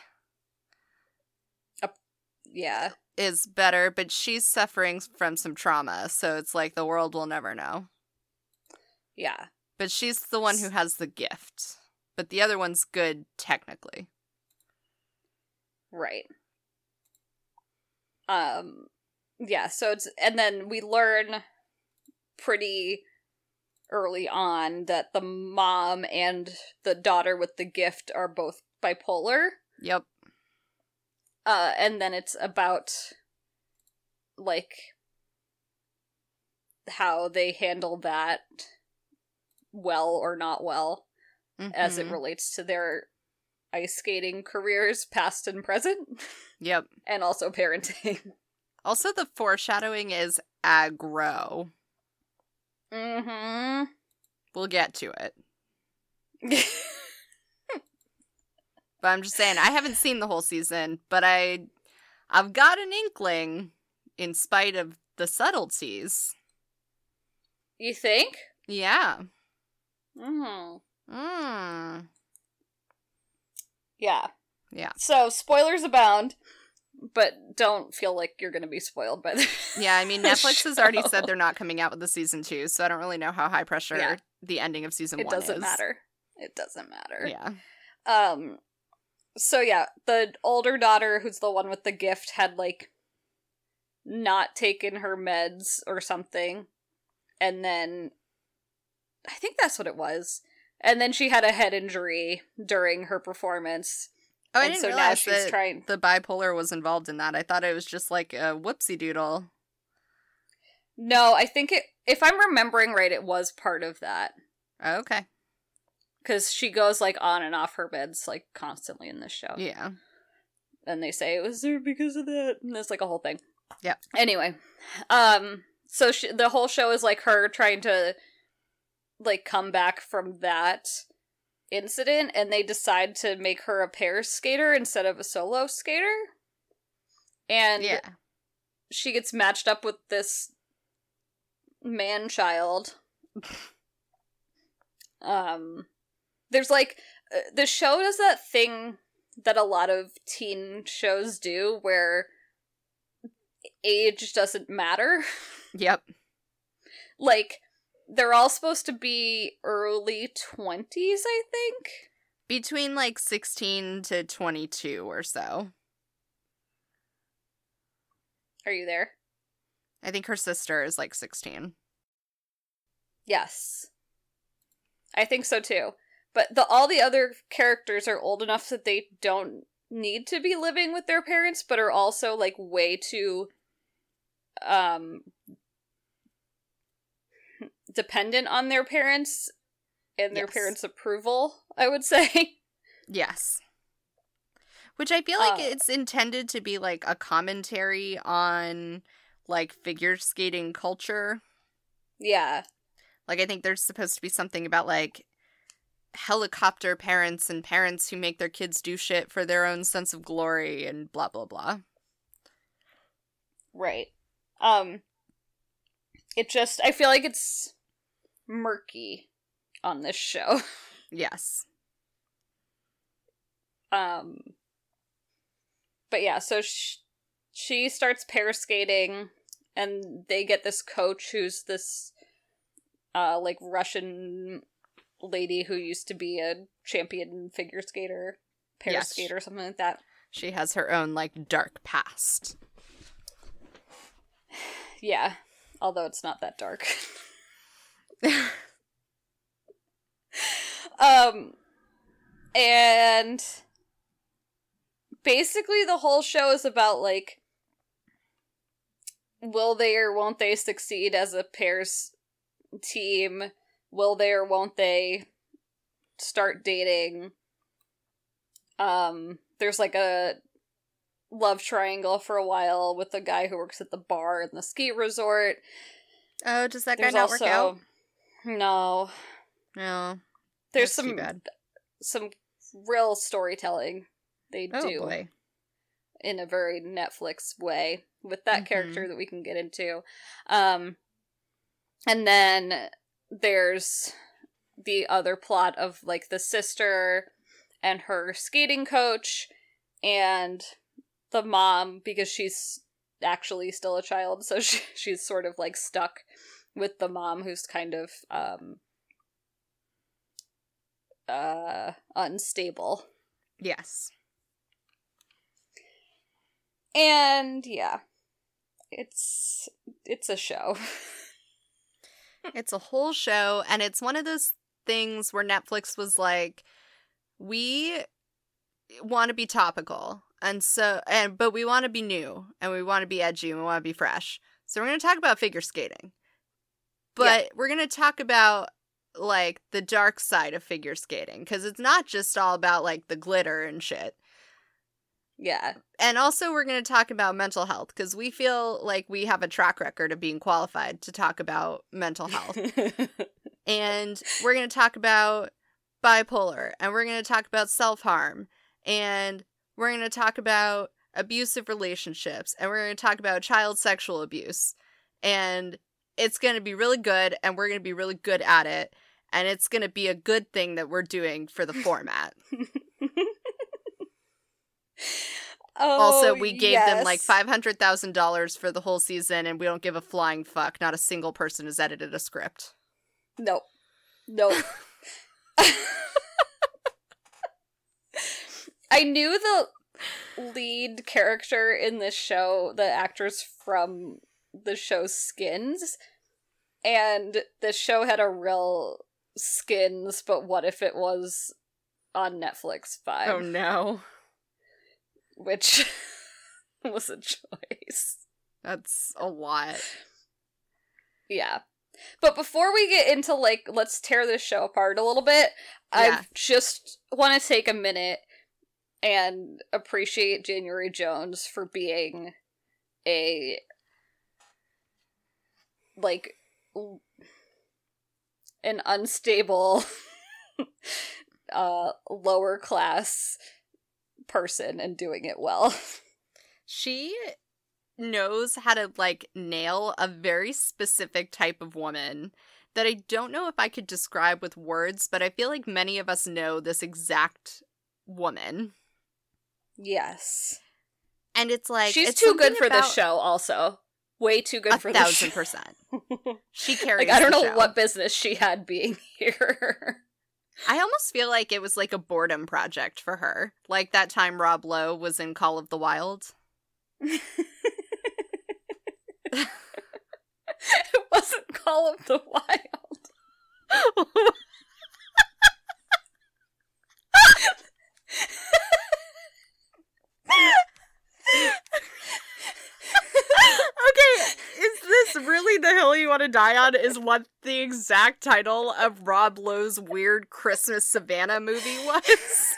yeah is better, but she's suffering from some trauma, so it's like the world will never know. yeah But she's the one who has the gift. But the other one's good technically. right um yeah so it's and then we learn pretty early on that the mom and the daughter with the gift are both bipolar Yep. uh and then it's about like how they handle that well or not well as it Mhm. relates to their ice skating careers past and present Yep. and also parenting Also the foreshadowing is aggro. Mm hmm. We'll get to it. But I'm just saying I haven't seen the whole season, but I I've got an inkling in spite of the subtleties. you think Yeah. mhm Mm. yeah Yeah. so spoilers abound but don't feel like you're gonna be spoiled by the Yeah, I mean Netflix has already said they're not coming out with the season 2, so I don't really know how high pressure Yeah. the ending of season it 1 is. It doesn't matter it doesn't matter Yeah. Um so yeah, the older daughter who's the one with the gift had like not taken her meds or something. And then I think that's what it was. And then she had a head injury during her performance. Oh, I and didn't so now realize she's that trying the bipolar was involved in that. I thought it was just like a whoopsie doodle. No, I think it if I'm remembering right, it was part of that. Oh, okay. Because she goes like on and off her meds like constantly in this show. Yeah. and they say it was there because of that and it's like a whole thing Yeah. anyway um so she, the whole show is like her trying to like come back from that incident and they decide to make her a pair skater instead of a solo skater and Yeah. she gets matched up with this man child um there's like uh, the show does that thing that a lot of teen shows do where age doesn't matter Yep. like they're all supposed to be early 20s i think Between like 16 to 22 or so. Are you there? I think her sister is like 16. Yes. I think so too. But the all the other characters are old enough that they don't need to be living with their parents, but are also like way too um dependent on their parents and their Yes. parents' approval, I would say. Yes. Which I feel like Uh, it's intended to be like a commentary on like figure skating culture. yeah. Like I think there's supposed to be something about like helicopter parents and parents who make their kids do shit for their own sense of glory and blah blah blah. Right. Um it just I feel like it's murky on this show. Yes. Um But yeah, so sh- she starts pair skating and they get this coach who's this uh like Russian lady who used to be a champion figure skater, pair Yes. skater something like that. She has her own like dark past. Yeah. Although it's not that dark. Um, and basically the whole show is about like, will they or won't they succeed as a pairs team? Will they or won't they start dating? Um, there's like a love triangle for a while with the guy who works at the bar in the ski resort. oh, does that guy There's not also work out? No. No. There's some some real storytelling they Oh do boy. in a very Netflix way with that Mhm. character that we can get into. Um and then there's the other plot of like the sister and her skating coach and the mom because she's actually still a child so she, she's sort of like stuck with the mom who's kind of um uh unstable Yes. and yeah it's it's a show It's a whole show, and it's one of those things where Netflix was like, we want to be topical, and so, and but we want to be new, and we want to be edgy, and we want to be fresh. So we're going to talk about figure skating, but we're going to talk about like the dark side of figure skating because it's not just all about like the glitter and shit. yeah And also, we're going to talk about mental health because we feel like we have a track record of being qualified to talk about mental health. and we're going to talk about bipolar and we're going to talk about self-harm and we're going to talk about abusive relationships and we're going to talk about child sexual abuse and it's going to be really good and we're going to be really good at it and it's going to be a good thing that we're doing for the format. oh, also, we gave them like $500,000 for the whole season and we don't give a flying fuck. Not a single person has edited a script. Nope. Nope. I knew the lead character in this show, the actress from the show Skins, and the show had a real Skins, but what if it was on Netflix vibe? Oh no. Which was a choice. That's a lot. Yeah. But before we get into like let's tear this show apart a little bit, Yeah. I just want to take a minute and appreciate January Jones for being a like an unstable uh lower class person and doing it well. She knows how to like nail a very specific type of woman that I don't know if I could describe with words, but I feel like many of us know this exact woman. yes. And it's like She's it's too good for this show also way too good a for thousand percent. she carries. Like, I don't know show. what business she had being here. I almost feel like it was like a boredom project for her, like that time Rob Lowe was in Call of the Wild. it wasn't Call of the Wild. Is really the hill you want to die on? Is what the exact title of Rob Lowe's weird Christmas Savannah movie was?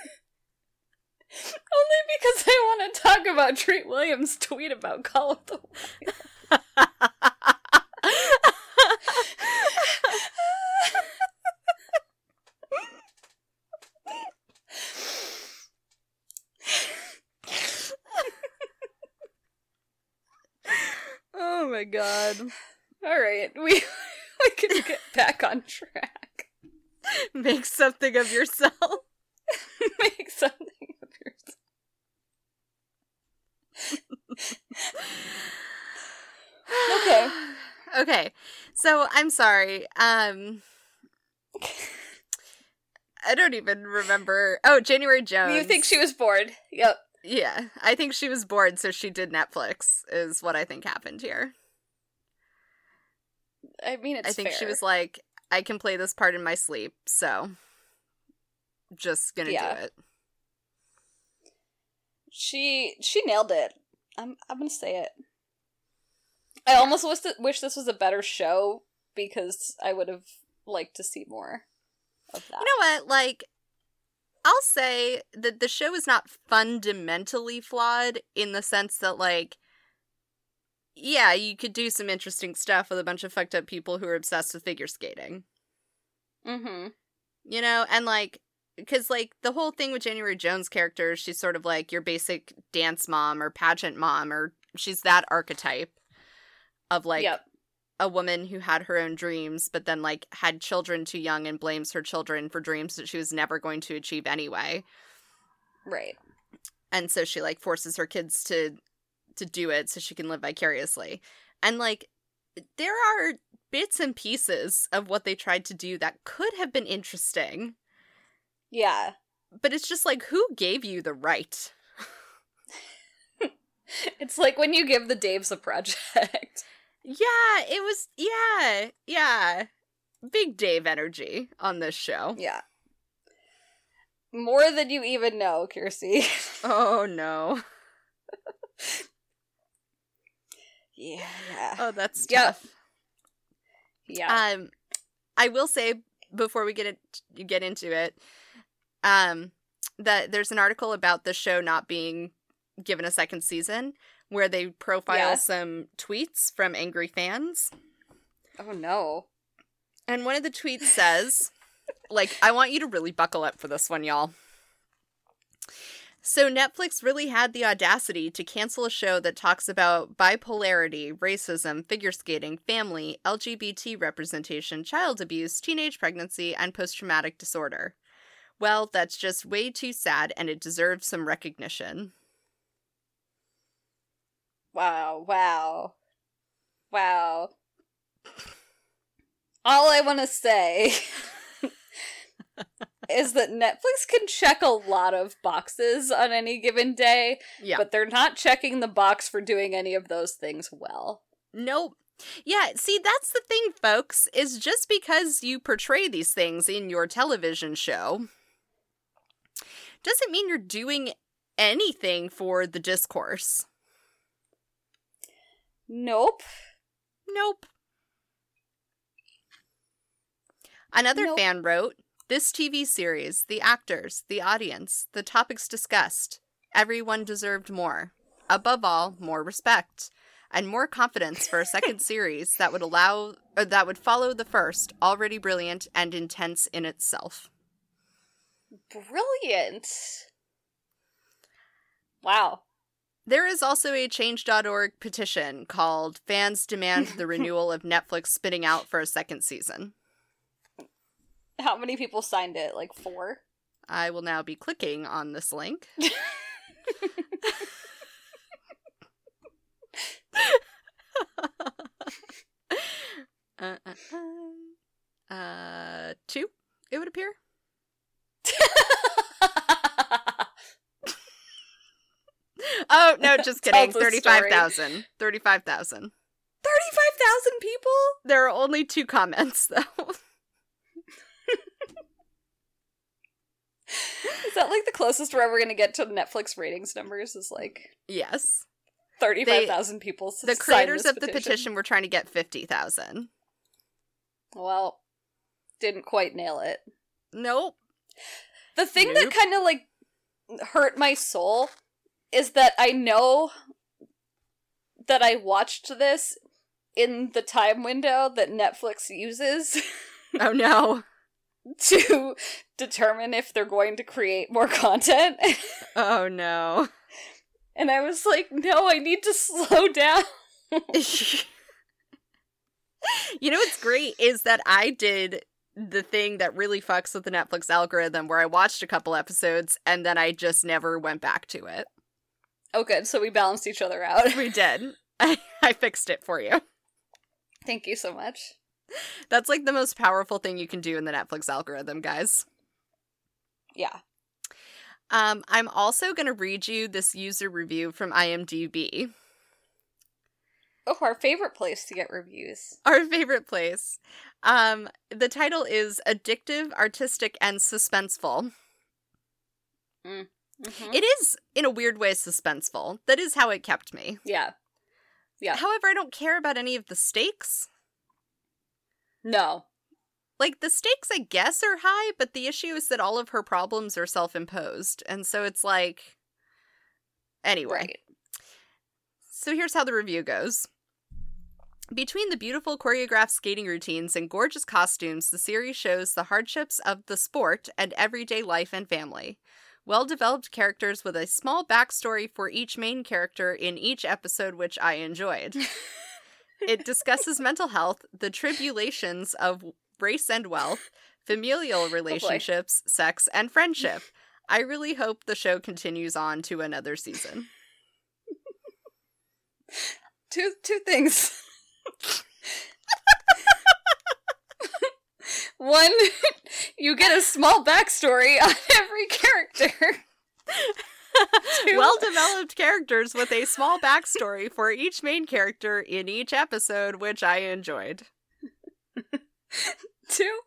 Only because I want to talk about Treat Williams' tweet about Call of the Wild. my god. All right, we we can get back on track. Make something of yourself. Make something of yourself. Okay. okay. So I'm sorry. Um I don't even remember. Oh, January Jones. You think she was bored? Yep. Yeah, I think she was bored, so she did Netflix. Is what I think happened here. I mean, it's I think she was like, I can play this part in my sleep, so just gonna Yeah. do it. She she nailed it. I'm I'm gonna say it. I almost wish th- wish this was a better show because I would have liked to see more of that. You know what? Like, I'll say that the show is not fundamentally flawed in the sense that, like, yeah, you could do some interesting stuff with a bunch of fucked up people who are obsessed with figure skating. mm-hmm. You know, and like, because like the whole thing with January Jones' character, she's sort of like your basic dance mom or pageant mom, or she's that archetype of like yep. a woman who had her own dreams, but then like had children too young and blames her children for dreams that she was never going to achieve anyway. Right. And so she like forces her kids to to do it so she can live vicariously. And like there are bits and pieces of what they tried to do that could have been interesting, Yeah. but it's just like who gave you the right? It's like when you give the Daves a project. Yeah, it was yeah, yeah. Big Dave energy on this show. yeah. More than you even know, Kirsty. Oh no. Yeah. Yeah. Oh, that's Yeah. tough. Yeah. Um, I will say before we get it, get into it, um, that there's an article about the show not being given a second season where they profile Yeah. some tweets from angry fans, oh no. and one of the tweets says, "Like, I want you to really buckle up for this one, y'all." So Netflix really had the audacity to cancel a show that talks about bipolarity, racism, figure skating, family, LGBT representation, child abuse, teenage pregnancy, and post-traumatic disorder. Well, that's just way too sad and it deserves some recognition. Wow, wow. Wow. All I want to say is that Netflix can check a lot of boxes on any given day, Yeah. but they're not checking the box for doing any of those things well. Nope. Yeah, see, that's the thing, folks, is just because you portray these things in your television show doesn't mean you're doing anything for the discourse. Nope. Nope. Another Nope. fan wrote This TV series, the actors, the audience, the topics discussed, everyone deserved more. Above all, more respect. And more confidence for a second series that would allow or that would follow the first, already brilliant and intense in itself. Brilliant. Wow. There is also a change.org petition called Fans Demand the Renewal of Netflix Spinning Out for a Second Season. How many people signed it? Like four? I will now be clicking on this link. uh, uh, uh, uh, two, it would appear. Oh, no, just kidding. Tells the story. 35,000. 35,000. 35,000 people? There are only two comments though. Is that like the closest we're ever going to get to Netflix ratings numbers? Is like yes. 35,000 people. The creators of the petition were trying to get 50,000. Well, didn't quite nail it. Nope. The thing Nope. that kind of like hurt my soul is that I know that I watched this in the time window that Netflix uses Oh no. to determine if they're going to create more content. Oh no. And I was like, no, I need to slow down. you know what's great is that I did the thing that really fucks with the Netflix algorithm where I watched a couple episodes and then I just never went back to it. Oh, good. So we balanced each other out. We did. I, I fixed it for you. Thank you so much. That's like the most powerful thing you can do in the Netflix algorithm, guys. Yeah. Um, I'm also going to read you this user review from IMDb, Oh, our favorite place to get reviews. our favorite place. Um, the title is Addictive, Artistic, and Suspenseful. Mhm. It is, in a weird way, suspenseful. That is how it kept me. Yeah. Yeah. However, I don't care about any of the stakes. No. Like, the stakes, I guess, are high, but the issue is that all of her problems are self imposed. And so it's like. Anyway. Right. So here's how the review goes. Between the beautiful choreographed skating routines and gorgeous costumes, the series shows the hardships of the sport and everyday life and family. Well developed characters with a small backstory for each main character in each episode, which I enjoyed. it discusses mental health, the tribulations of race and wealth, familial oh, relationships, sex, and friendship. I really hope the show continues on to another season. Two two things. One, you get a small backstory on every character. Well developed characters with a small backstory for each main character in each episode, which I enjoyed. Two,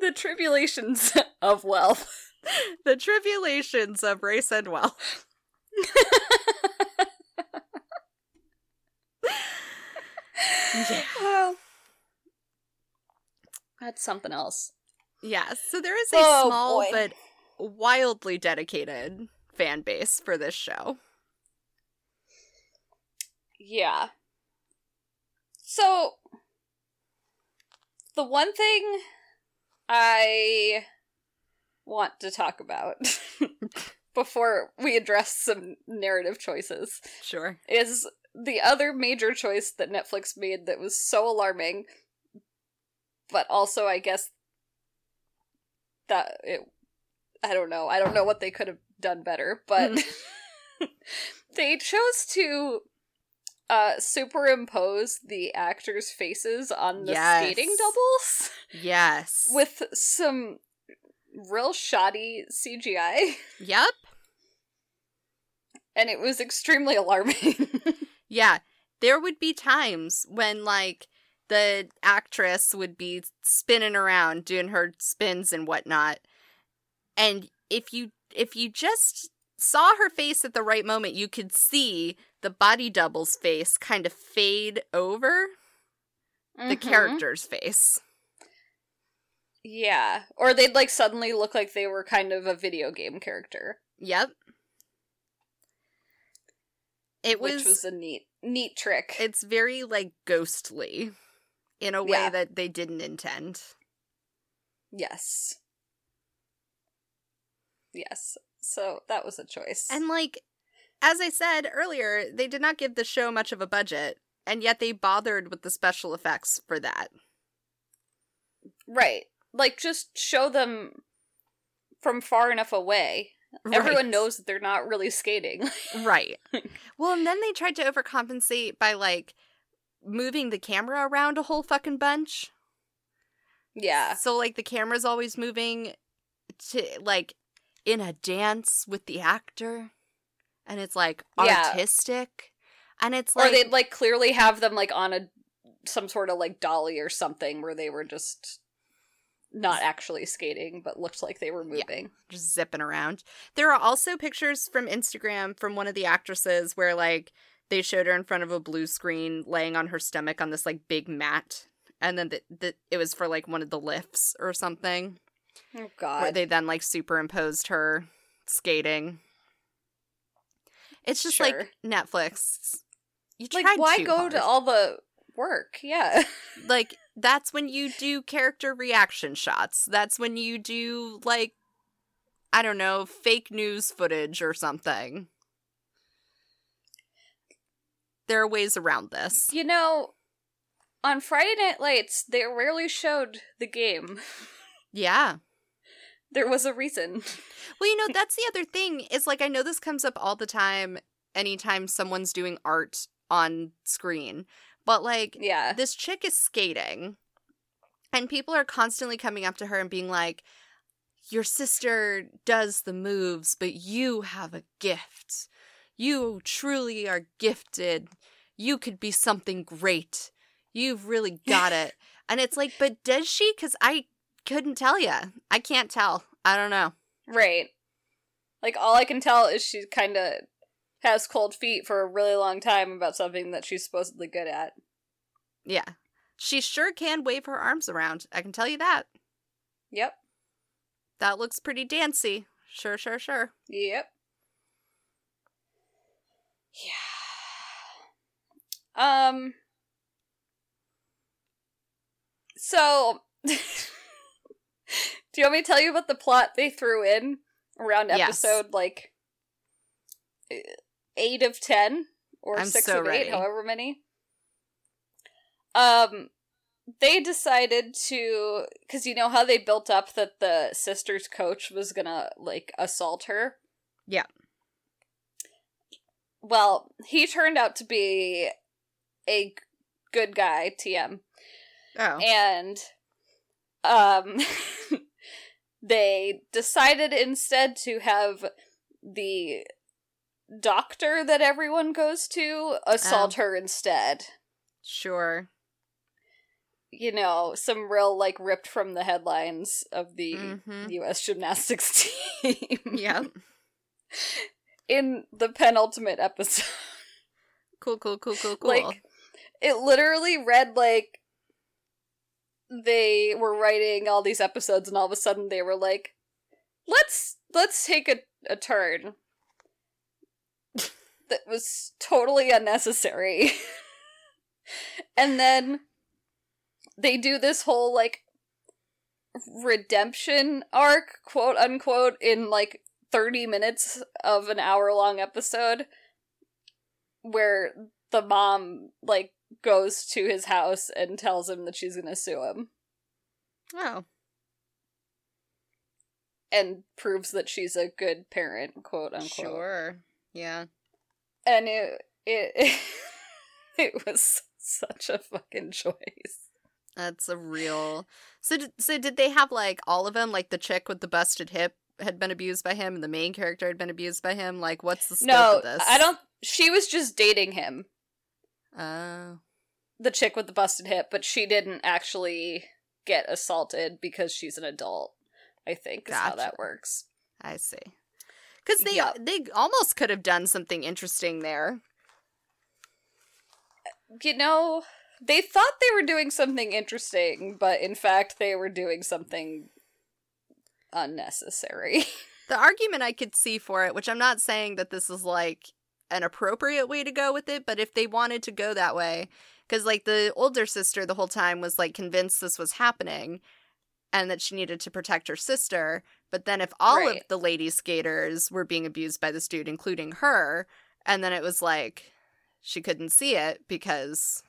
the tribulations of wealth. The tribulations of race and wealth. Yeah. Well, that's something else. Yeah, so there is a Oh, small boy. but wildly dedicated fan base for this show. Yeah. So, the one thing I want to talk about before we address some narrative choices Sure. is the other major choice that Netflix made that was so alarming, but also, I guess, that it. I don't know. I don't know what they could have done better, but they chose to uh superimpose the actors' faces on the Yes. skating doubles Yes. with some real shoddy CGI, Yep. and it was extremely alarming. Yeah, there would be times when like the actress would be spinning around doing her spins and whatnot, and if you if you just saw her face at the right moment, you could see the body double's face kind of fade over the Mhm. character's face. Yeah. Or they'd like suddenly look like they were kind of a video game character. Yep. It was, which was a neat neat trick. it's very like ghostly in a way Yeah. that they didn't intend. yes. Yes. So that was a choice. And like as I said earlier, they did not give the show much of a budget, and yet they bothered with the special effects for that. right. Like just show them from far enough away. Everyone knows that they're not really skating. Right. well, and then they tried to overcompensate by like moving the camera around a whole fucking bunch. yeah. So like the camera's always moving to like in a dance with the actor and it's like Yeah. artistic and it's like or they'd like clearly have them like on a some sort of like dolly or something where they were just not actually skating but looked like they were moving. just zipping around. There are also pictures from Instagram from one of the actresses where like they showed her in front of a blue screen laying on her stomach on this like big mat and then the, the, it was for like one of the lifts or something Oh god. where they then like superimposed her skating. It's just Sure. like Netflix. You like why go hard. to all the work? Yeah. like that's when you do character reaction shots. That's when you do like I don't know, fake news footage or something. There are ways around this. you know, on Friday Night Lights, they rarely showed the game. Yeah. There was a reason. Well, you know, that's the other thing is like I know this comes up all the time anytime someone's doing art on screen. But like Yeah. this chick is skating and people are constantly coming up to her and being like your sister does the moves but you have a gift you truly are gifted you could be something great you've really got it and it's like but does she because i couldn't tell you i can't tell i don't know Right. Like all I can tell is she kind of has cold feet for a really long time about something that she's supposedly good at. yeah she sure can wave her arms around i can tell you that Yep. that looks pretty dancy sure sure sure Yep. Yeah. Um. So, do you want me to tell you about the plot they threw in around Yes. episode like eh, eight of ten or I'm six so of ready. eight, however many? Um, they decided to because you know how they built up that the sister's coach was gonna like assault her. Yeah. Well, he turned out to be a good guy, TM, oh and um, they decided instead to have the doctor that everyone goes to assault her instead. sure You know, some real like ripped from the headlines of the Mhm. U.S. gymnastics team. Yep. in the penultimate episode. Cool, cool, cool, cool, cool. Like, it literally read like they were writing all these episodes, and all of a sudden they were like, "Let's let's take a, a turn." that was totally unnecessary. and then they do this whole like redemption arc, quote unquote, in like 30 minutes of an hour long episode where the mom like goes to his house and tells him that she's gonna sue him oh, and proves that she's a good parent, quote unquote. sure. Yeah. And it it it was such a fucking choice. That's a real. So, did, so did they have like all of them? Like the chick with the busted hip had been abused by him, and the main character had been abused by him. Like, what's the scope No, of this? I don't. She was just dating him, Oh, the chick with the busted hip, but she didn't actually get assaulted because she's an adult. I think is how that works. I see. Because they Yeah. they almost could have done something interesting there. You know, they thought they were doing something interesting, but in fact, they were doing something unnecessary. The argument I could see for it, which I'm not saying that this is like an appropriate way to go with it, but if they wanted to go that way, because like the older sister the whole time was like convinced this was happening and that she needed to protect her sister. But then if all Right. of the lady skaters were being abused by this dude, including her, and then it was like she couldn't see it because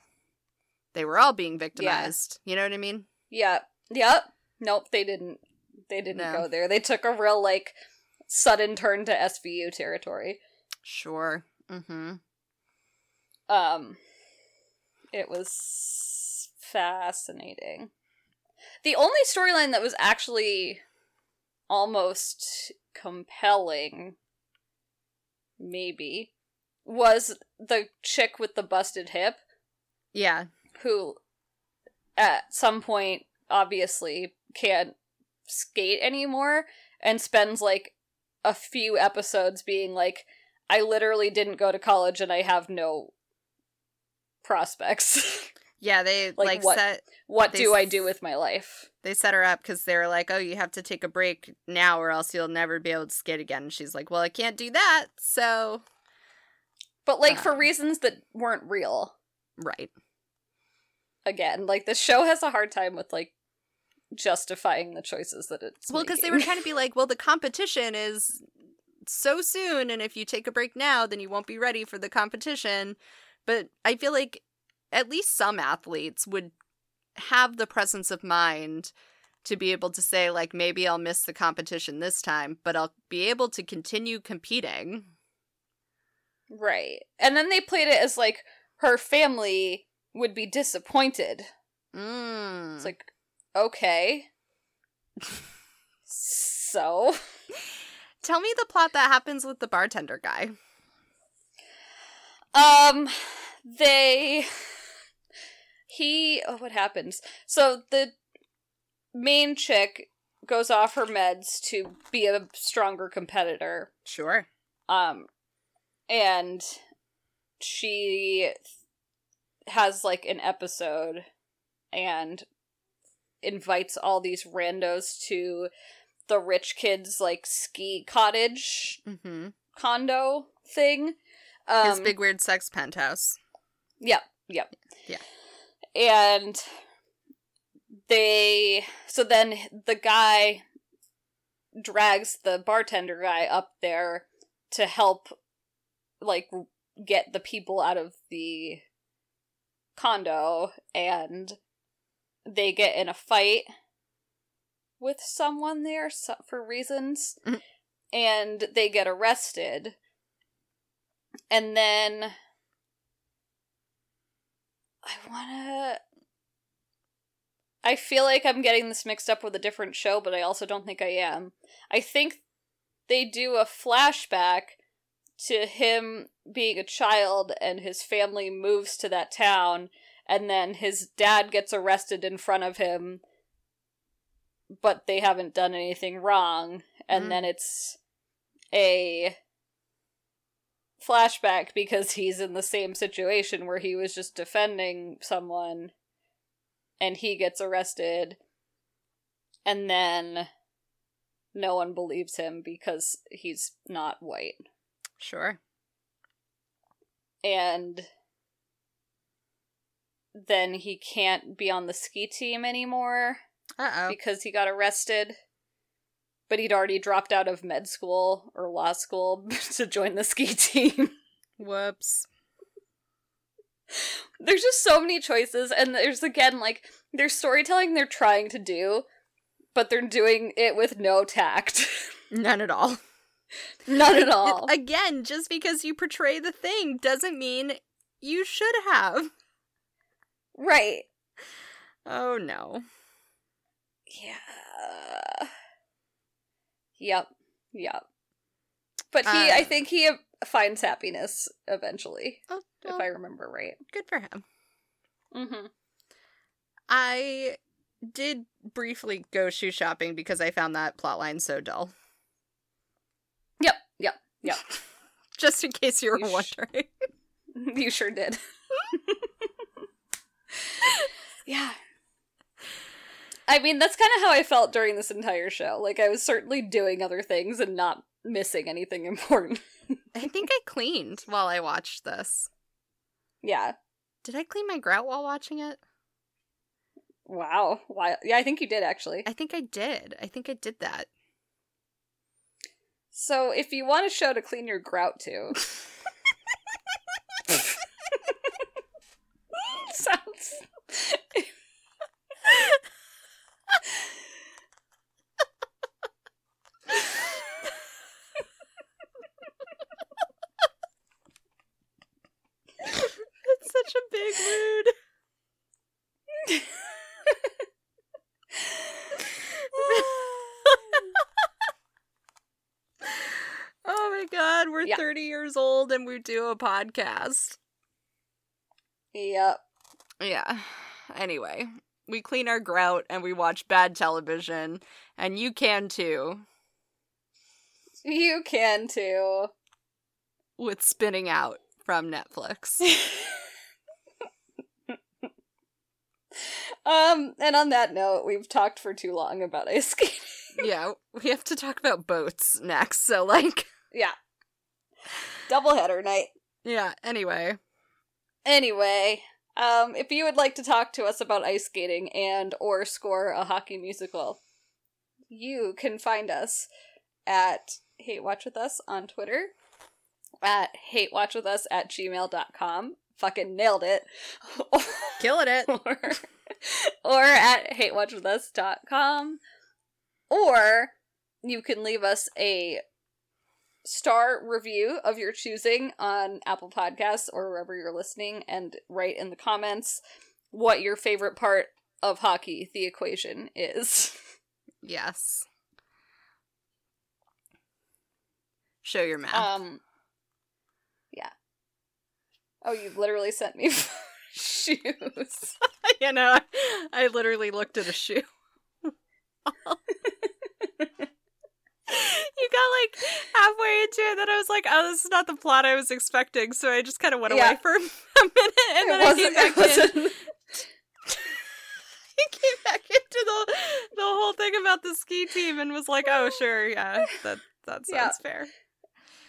they were all being victimized. You know what I mean? Yep. Yep. Nope, they didn't. They didn't No. go there. They took a real like sudden turn to SVU territory. Sure. Mm-hmm. Um it was fascinating. The only storyline that was actually almost compelling maybe was the chick with the busted hip Yeah. who at some point obviously can't skate anymore and spends like a few episodes being like I literally didn't go to college and I have no prospects. Yeah, they Like like, what? set what do I do with my life? they set her up because they were like, "Oh, you have to take a break now, or else you'll never be able to skate again." And she's like, "Well, I can't do that." So, But like for Um. reasons that weren't real. right, Again, like the show has a hard time with like justifying the choices that it's well, because they were trying to be like, "Well, the competition is so soon, and if you take a break now, then you won't be ready for the competition." But I feel like at least some athletes would have the presence of mind to be able to say like maybe I'll miss the competition this time, but I'll be able to continue competing. Right. And then they played it as like her family would be disappointed. Mm. It's like, okay. so, Tell me the plot that happens with the bartender guy. um they he oh what happens? So the main chick goes off her meds to be a stronger competitor. Sure. Um, and she has like an episode and invites all these randos to the rich kids like ski cottage Mm-hmm. condo thing. Um, His big weird sex penthouse. Yep, yep. Yeah. And they so then the guy drags the bartender guy up there to help like get the people out of the condo and they get in a fight with someone there for reasons Mhm. and they get arrested and then I want to. I feel like I'm getting this mixed up with a different show, but I also don't think I am. I think they do a flashback to him being a child and his family moves to that town, and then his dad gets arrested in front of him, but they haven't done anything wrong, and Mm. then it's a flashback because he's in the same situation where he was just defending someone and he gets arrested and then no one believes him because he's not white Sure. and then he can't be on the ski team anymore Uh oh. because he got arrested but he'd already dropped out of med school or law school to join the ski team Whoops. there's just so many choices and there's again like there's storytelling they're trying to do but they're doing it with no tact None at all. none at all Again, just because you portray the thing doesn't mean you should have. right Oh no. Yeah. Yep. Yep. But he Uh, i think he finds happiness eventually Oh, if i remember right. good for him. mm-hmm. I did briefly go shoe shopping because I found that plotline so dull. yep. Yep. Yep. Just in case you were You sh- wondering. you sure did. Yeah I mean, that's kind of how I felt during this entire show. Like, I was certainly doing other things and not missing anything important. I think I cleaned while I watched this. yeah. Did I clean my grout while watching it? Wow. Why? Yeah, I think you did, actually. I think I did. I think I did that. So, if you want a show to clean your grout to. sounds. It's such a big mood. Oh my god, we're Yeah. 30 years old and we do a podcast. yep. Yeah. Anyway, we clean our grout, and we watch bad television, and you can too You can too. with spinning out from Netflix. Um, and on that note, we've talked for too long about ice skating. yeah, we have to talk about boats next. So, like, yeah. Doubleheader night. yeah, anyway. Anyway, um, if you would like to talk to us about ice skating and or score a hockey musical, you can find us at Hate Watch With Us on Twitter, at Hate Watch With Us at gmail.com. Fucking nailed it. Killing it. or, or at hatewatchwithus.com. Or you can leave us a star review of your choosing on Apple Podcasts or wherever you're listening and write in the comments what your favorite part of hockey, the equation, is. Yes. Show your math. Um. Oh, you literally sent me shoes. you know, I, I literally looked at a shoe. you got like halfway into it, then I was like, "Oh, this is not the plot I was expecting." So I just kind of went Yeah. away for a minute, and then I came back it in. I came back into the the whole thing about the ski team and was like, "Oh, sure, yeah, that that sounds Yeah. fair."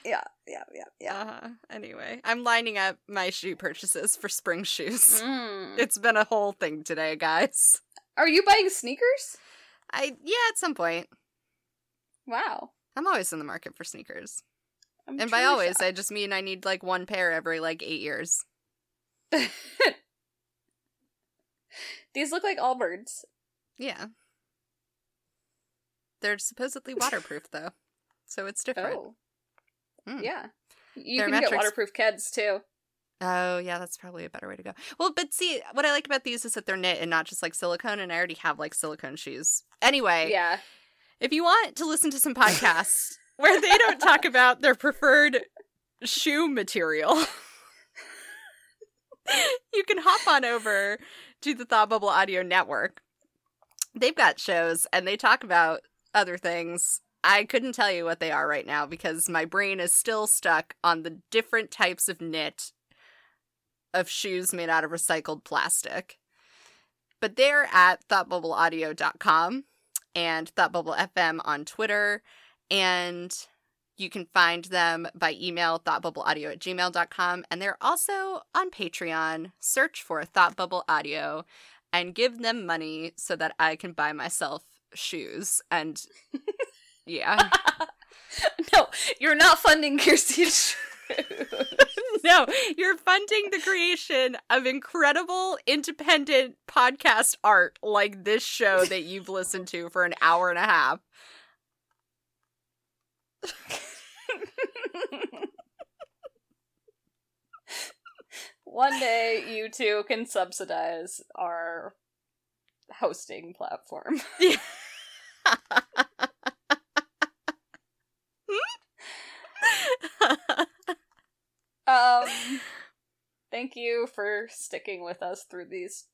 yeah, yeah, yeah, yeah. Uh-huh. Anyway, I'm lining up my shoe purchases for spring shoes. Mm. It's been a whole thing today, guys. Are you buying sneakers? I yeah, at some point. Wow. I'm always in the market for sneakers. I'm and by always, I just mean I need like one pair every like 8 years. These look like Allbirds. Yeah. They're supposedly waterproof though. So it's different. Oh. Mm. Yeah. You They're can get waterproof Keds too. Oh, yeah, that's probably a better way to go. Well, but see, what I like about these is that they're knit and not just like silicone, and I already have like silicone shoes. Anyway, Yeah. if you want to listen to some podcasts where they don't talk about their preferred shoe material, you can hop on over to the Thought Bubble Audio Network. They've got shows and they talk about other things. I couldn't tell you what they are right now because my brain is still stuck on the different types of knit of shoes made out of recycled plastic. But they're at thoughtbubbleaudio.com and Thought Bubble FM on Twitter. And you can find them by email, thoughtbubbleaudio at gmail.com. And they're also on Patreon. Search for Thought Bubble Audio and give them money so that I can buy myself shoes. And yeah. no, you're not funding Kirsty's no, you're funding the creation of incredible independent podcast art like this show that you've listened to for an hour and a half. One day you two can subsidize our hosting platform. Um thank you for sticking with us through these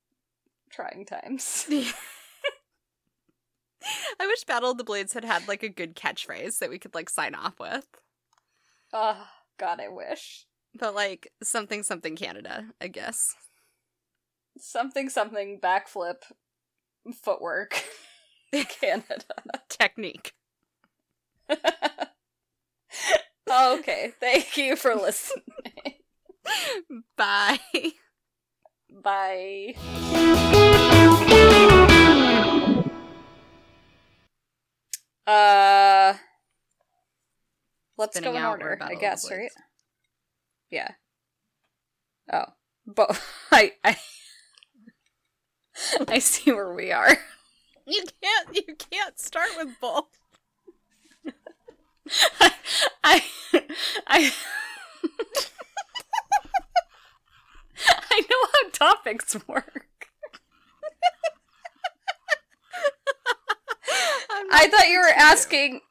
trying times. I wish Battle of the Blades had had like a good catchphrase that we could like sign off with. Oh, god, I wish. But like something something Canada, I guess. Something something backflip footwork. Canada. Technique. Okay, thank you for listening. Bye. Bye. Uh Let's Spinning go in order, I Battle of the guess, right? Yeah. Oh. But I I I see where we are. You can't you can't start with both. I I I, I know how topics work. I thought you were asking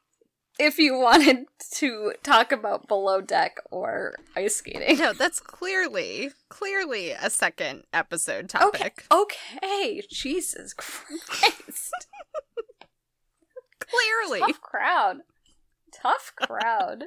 if you wanted to talk about below deck or ice skating. No, that's clearly, clearly a second episode topic. Okay, okay, Jesus Christ. Clearly. Tough crowd. Tough crowd.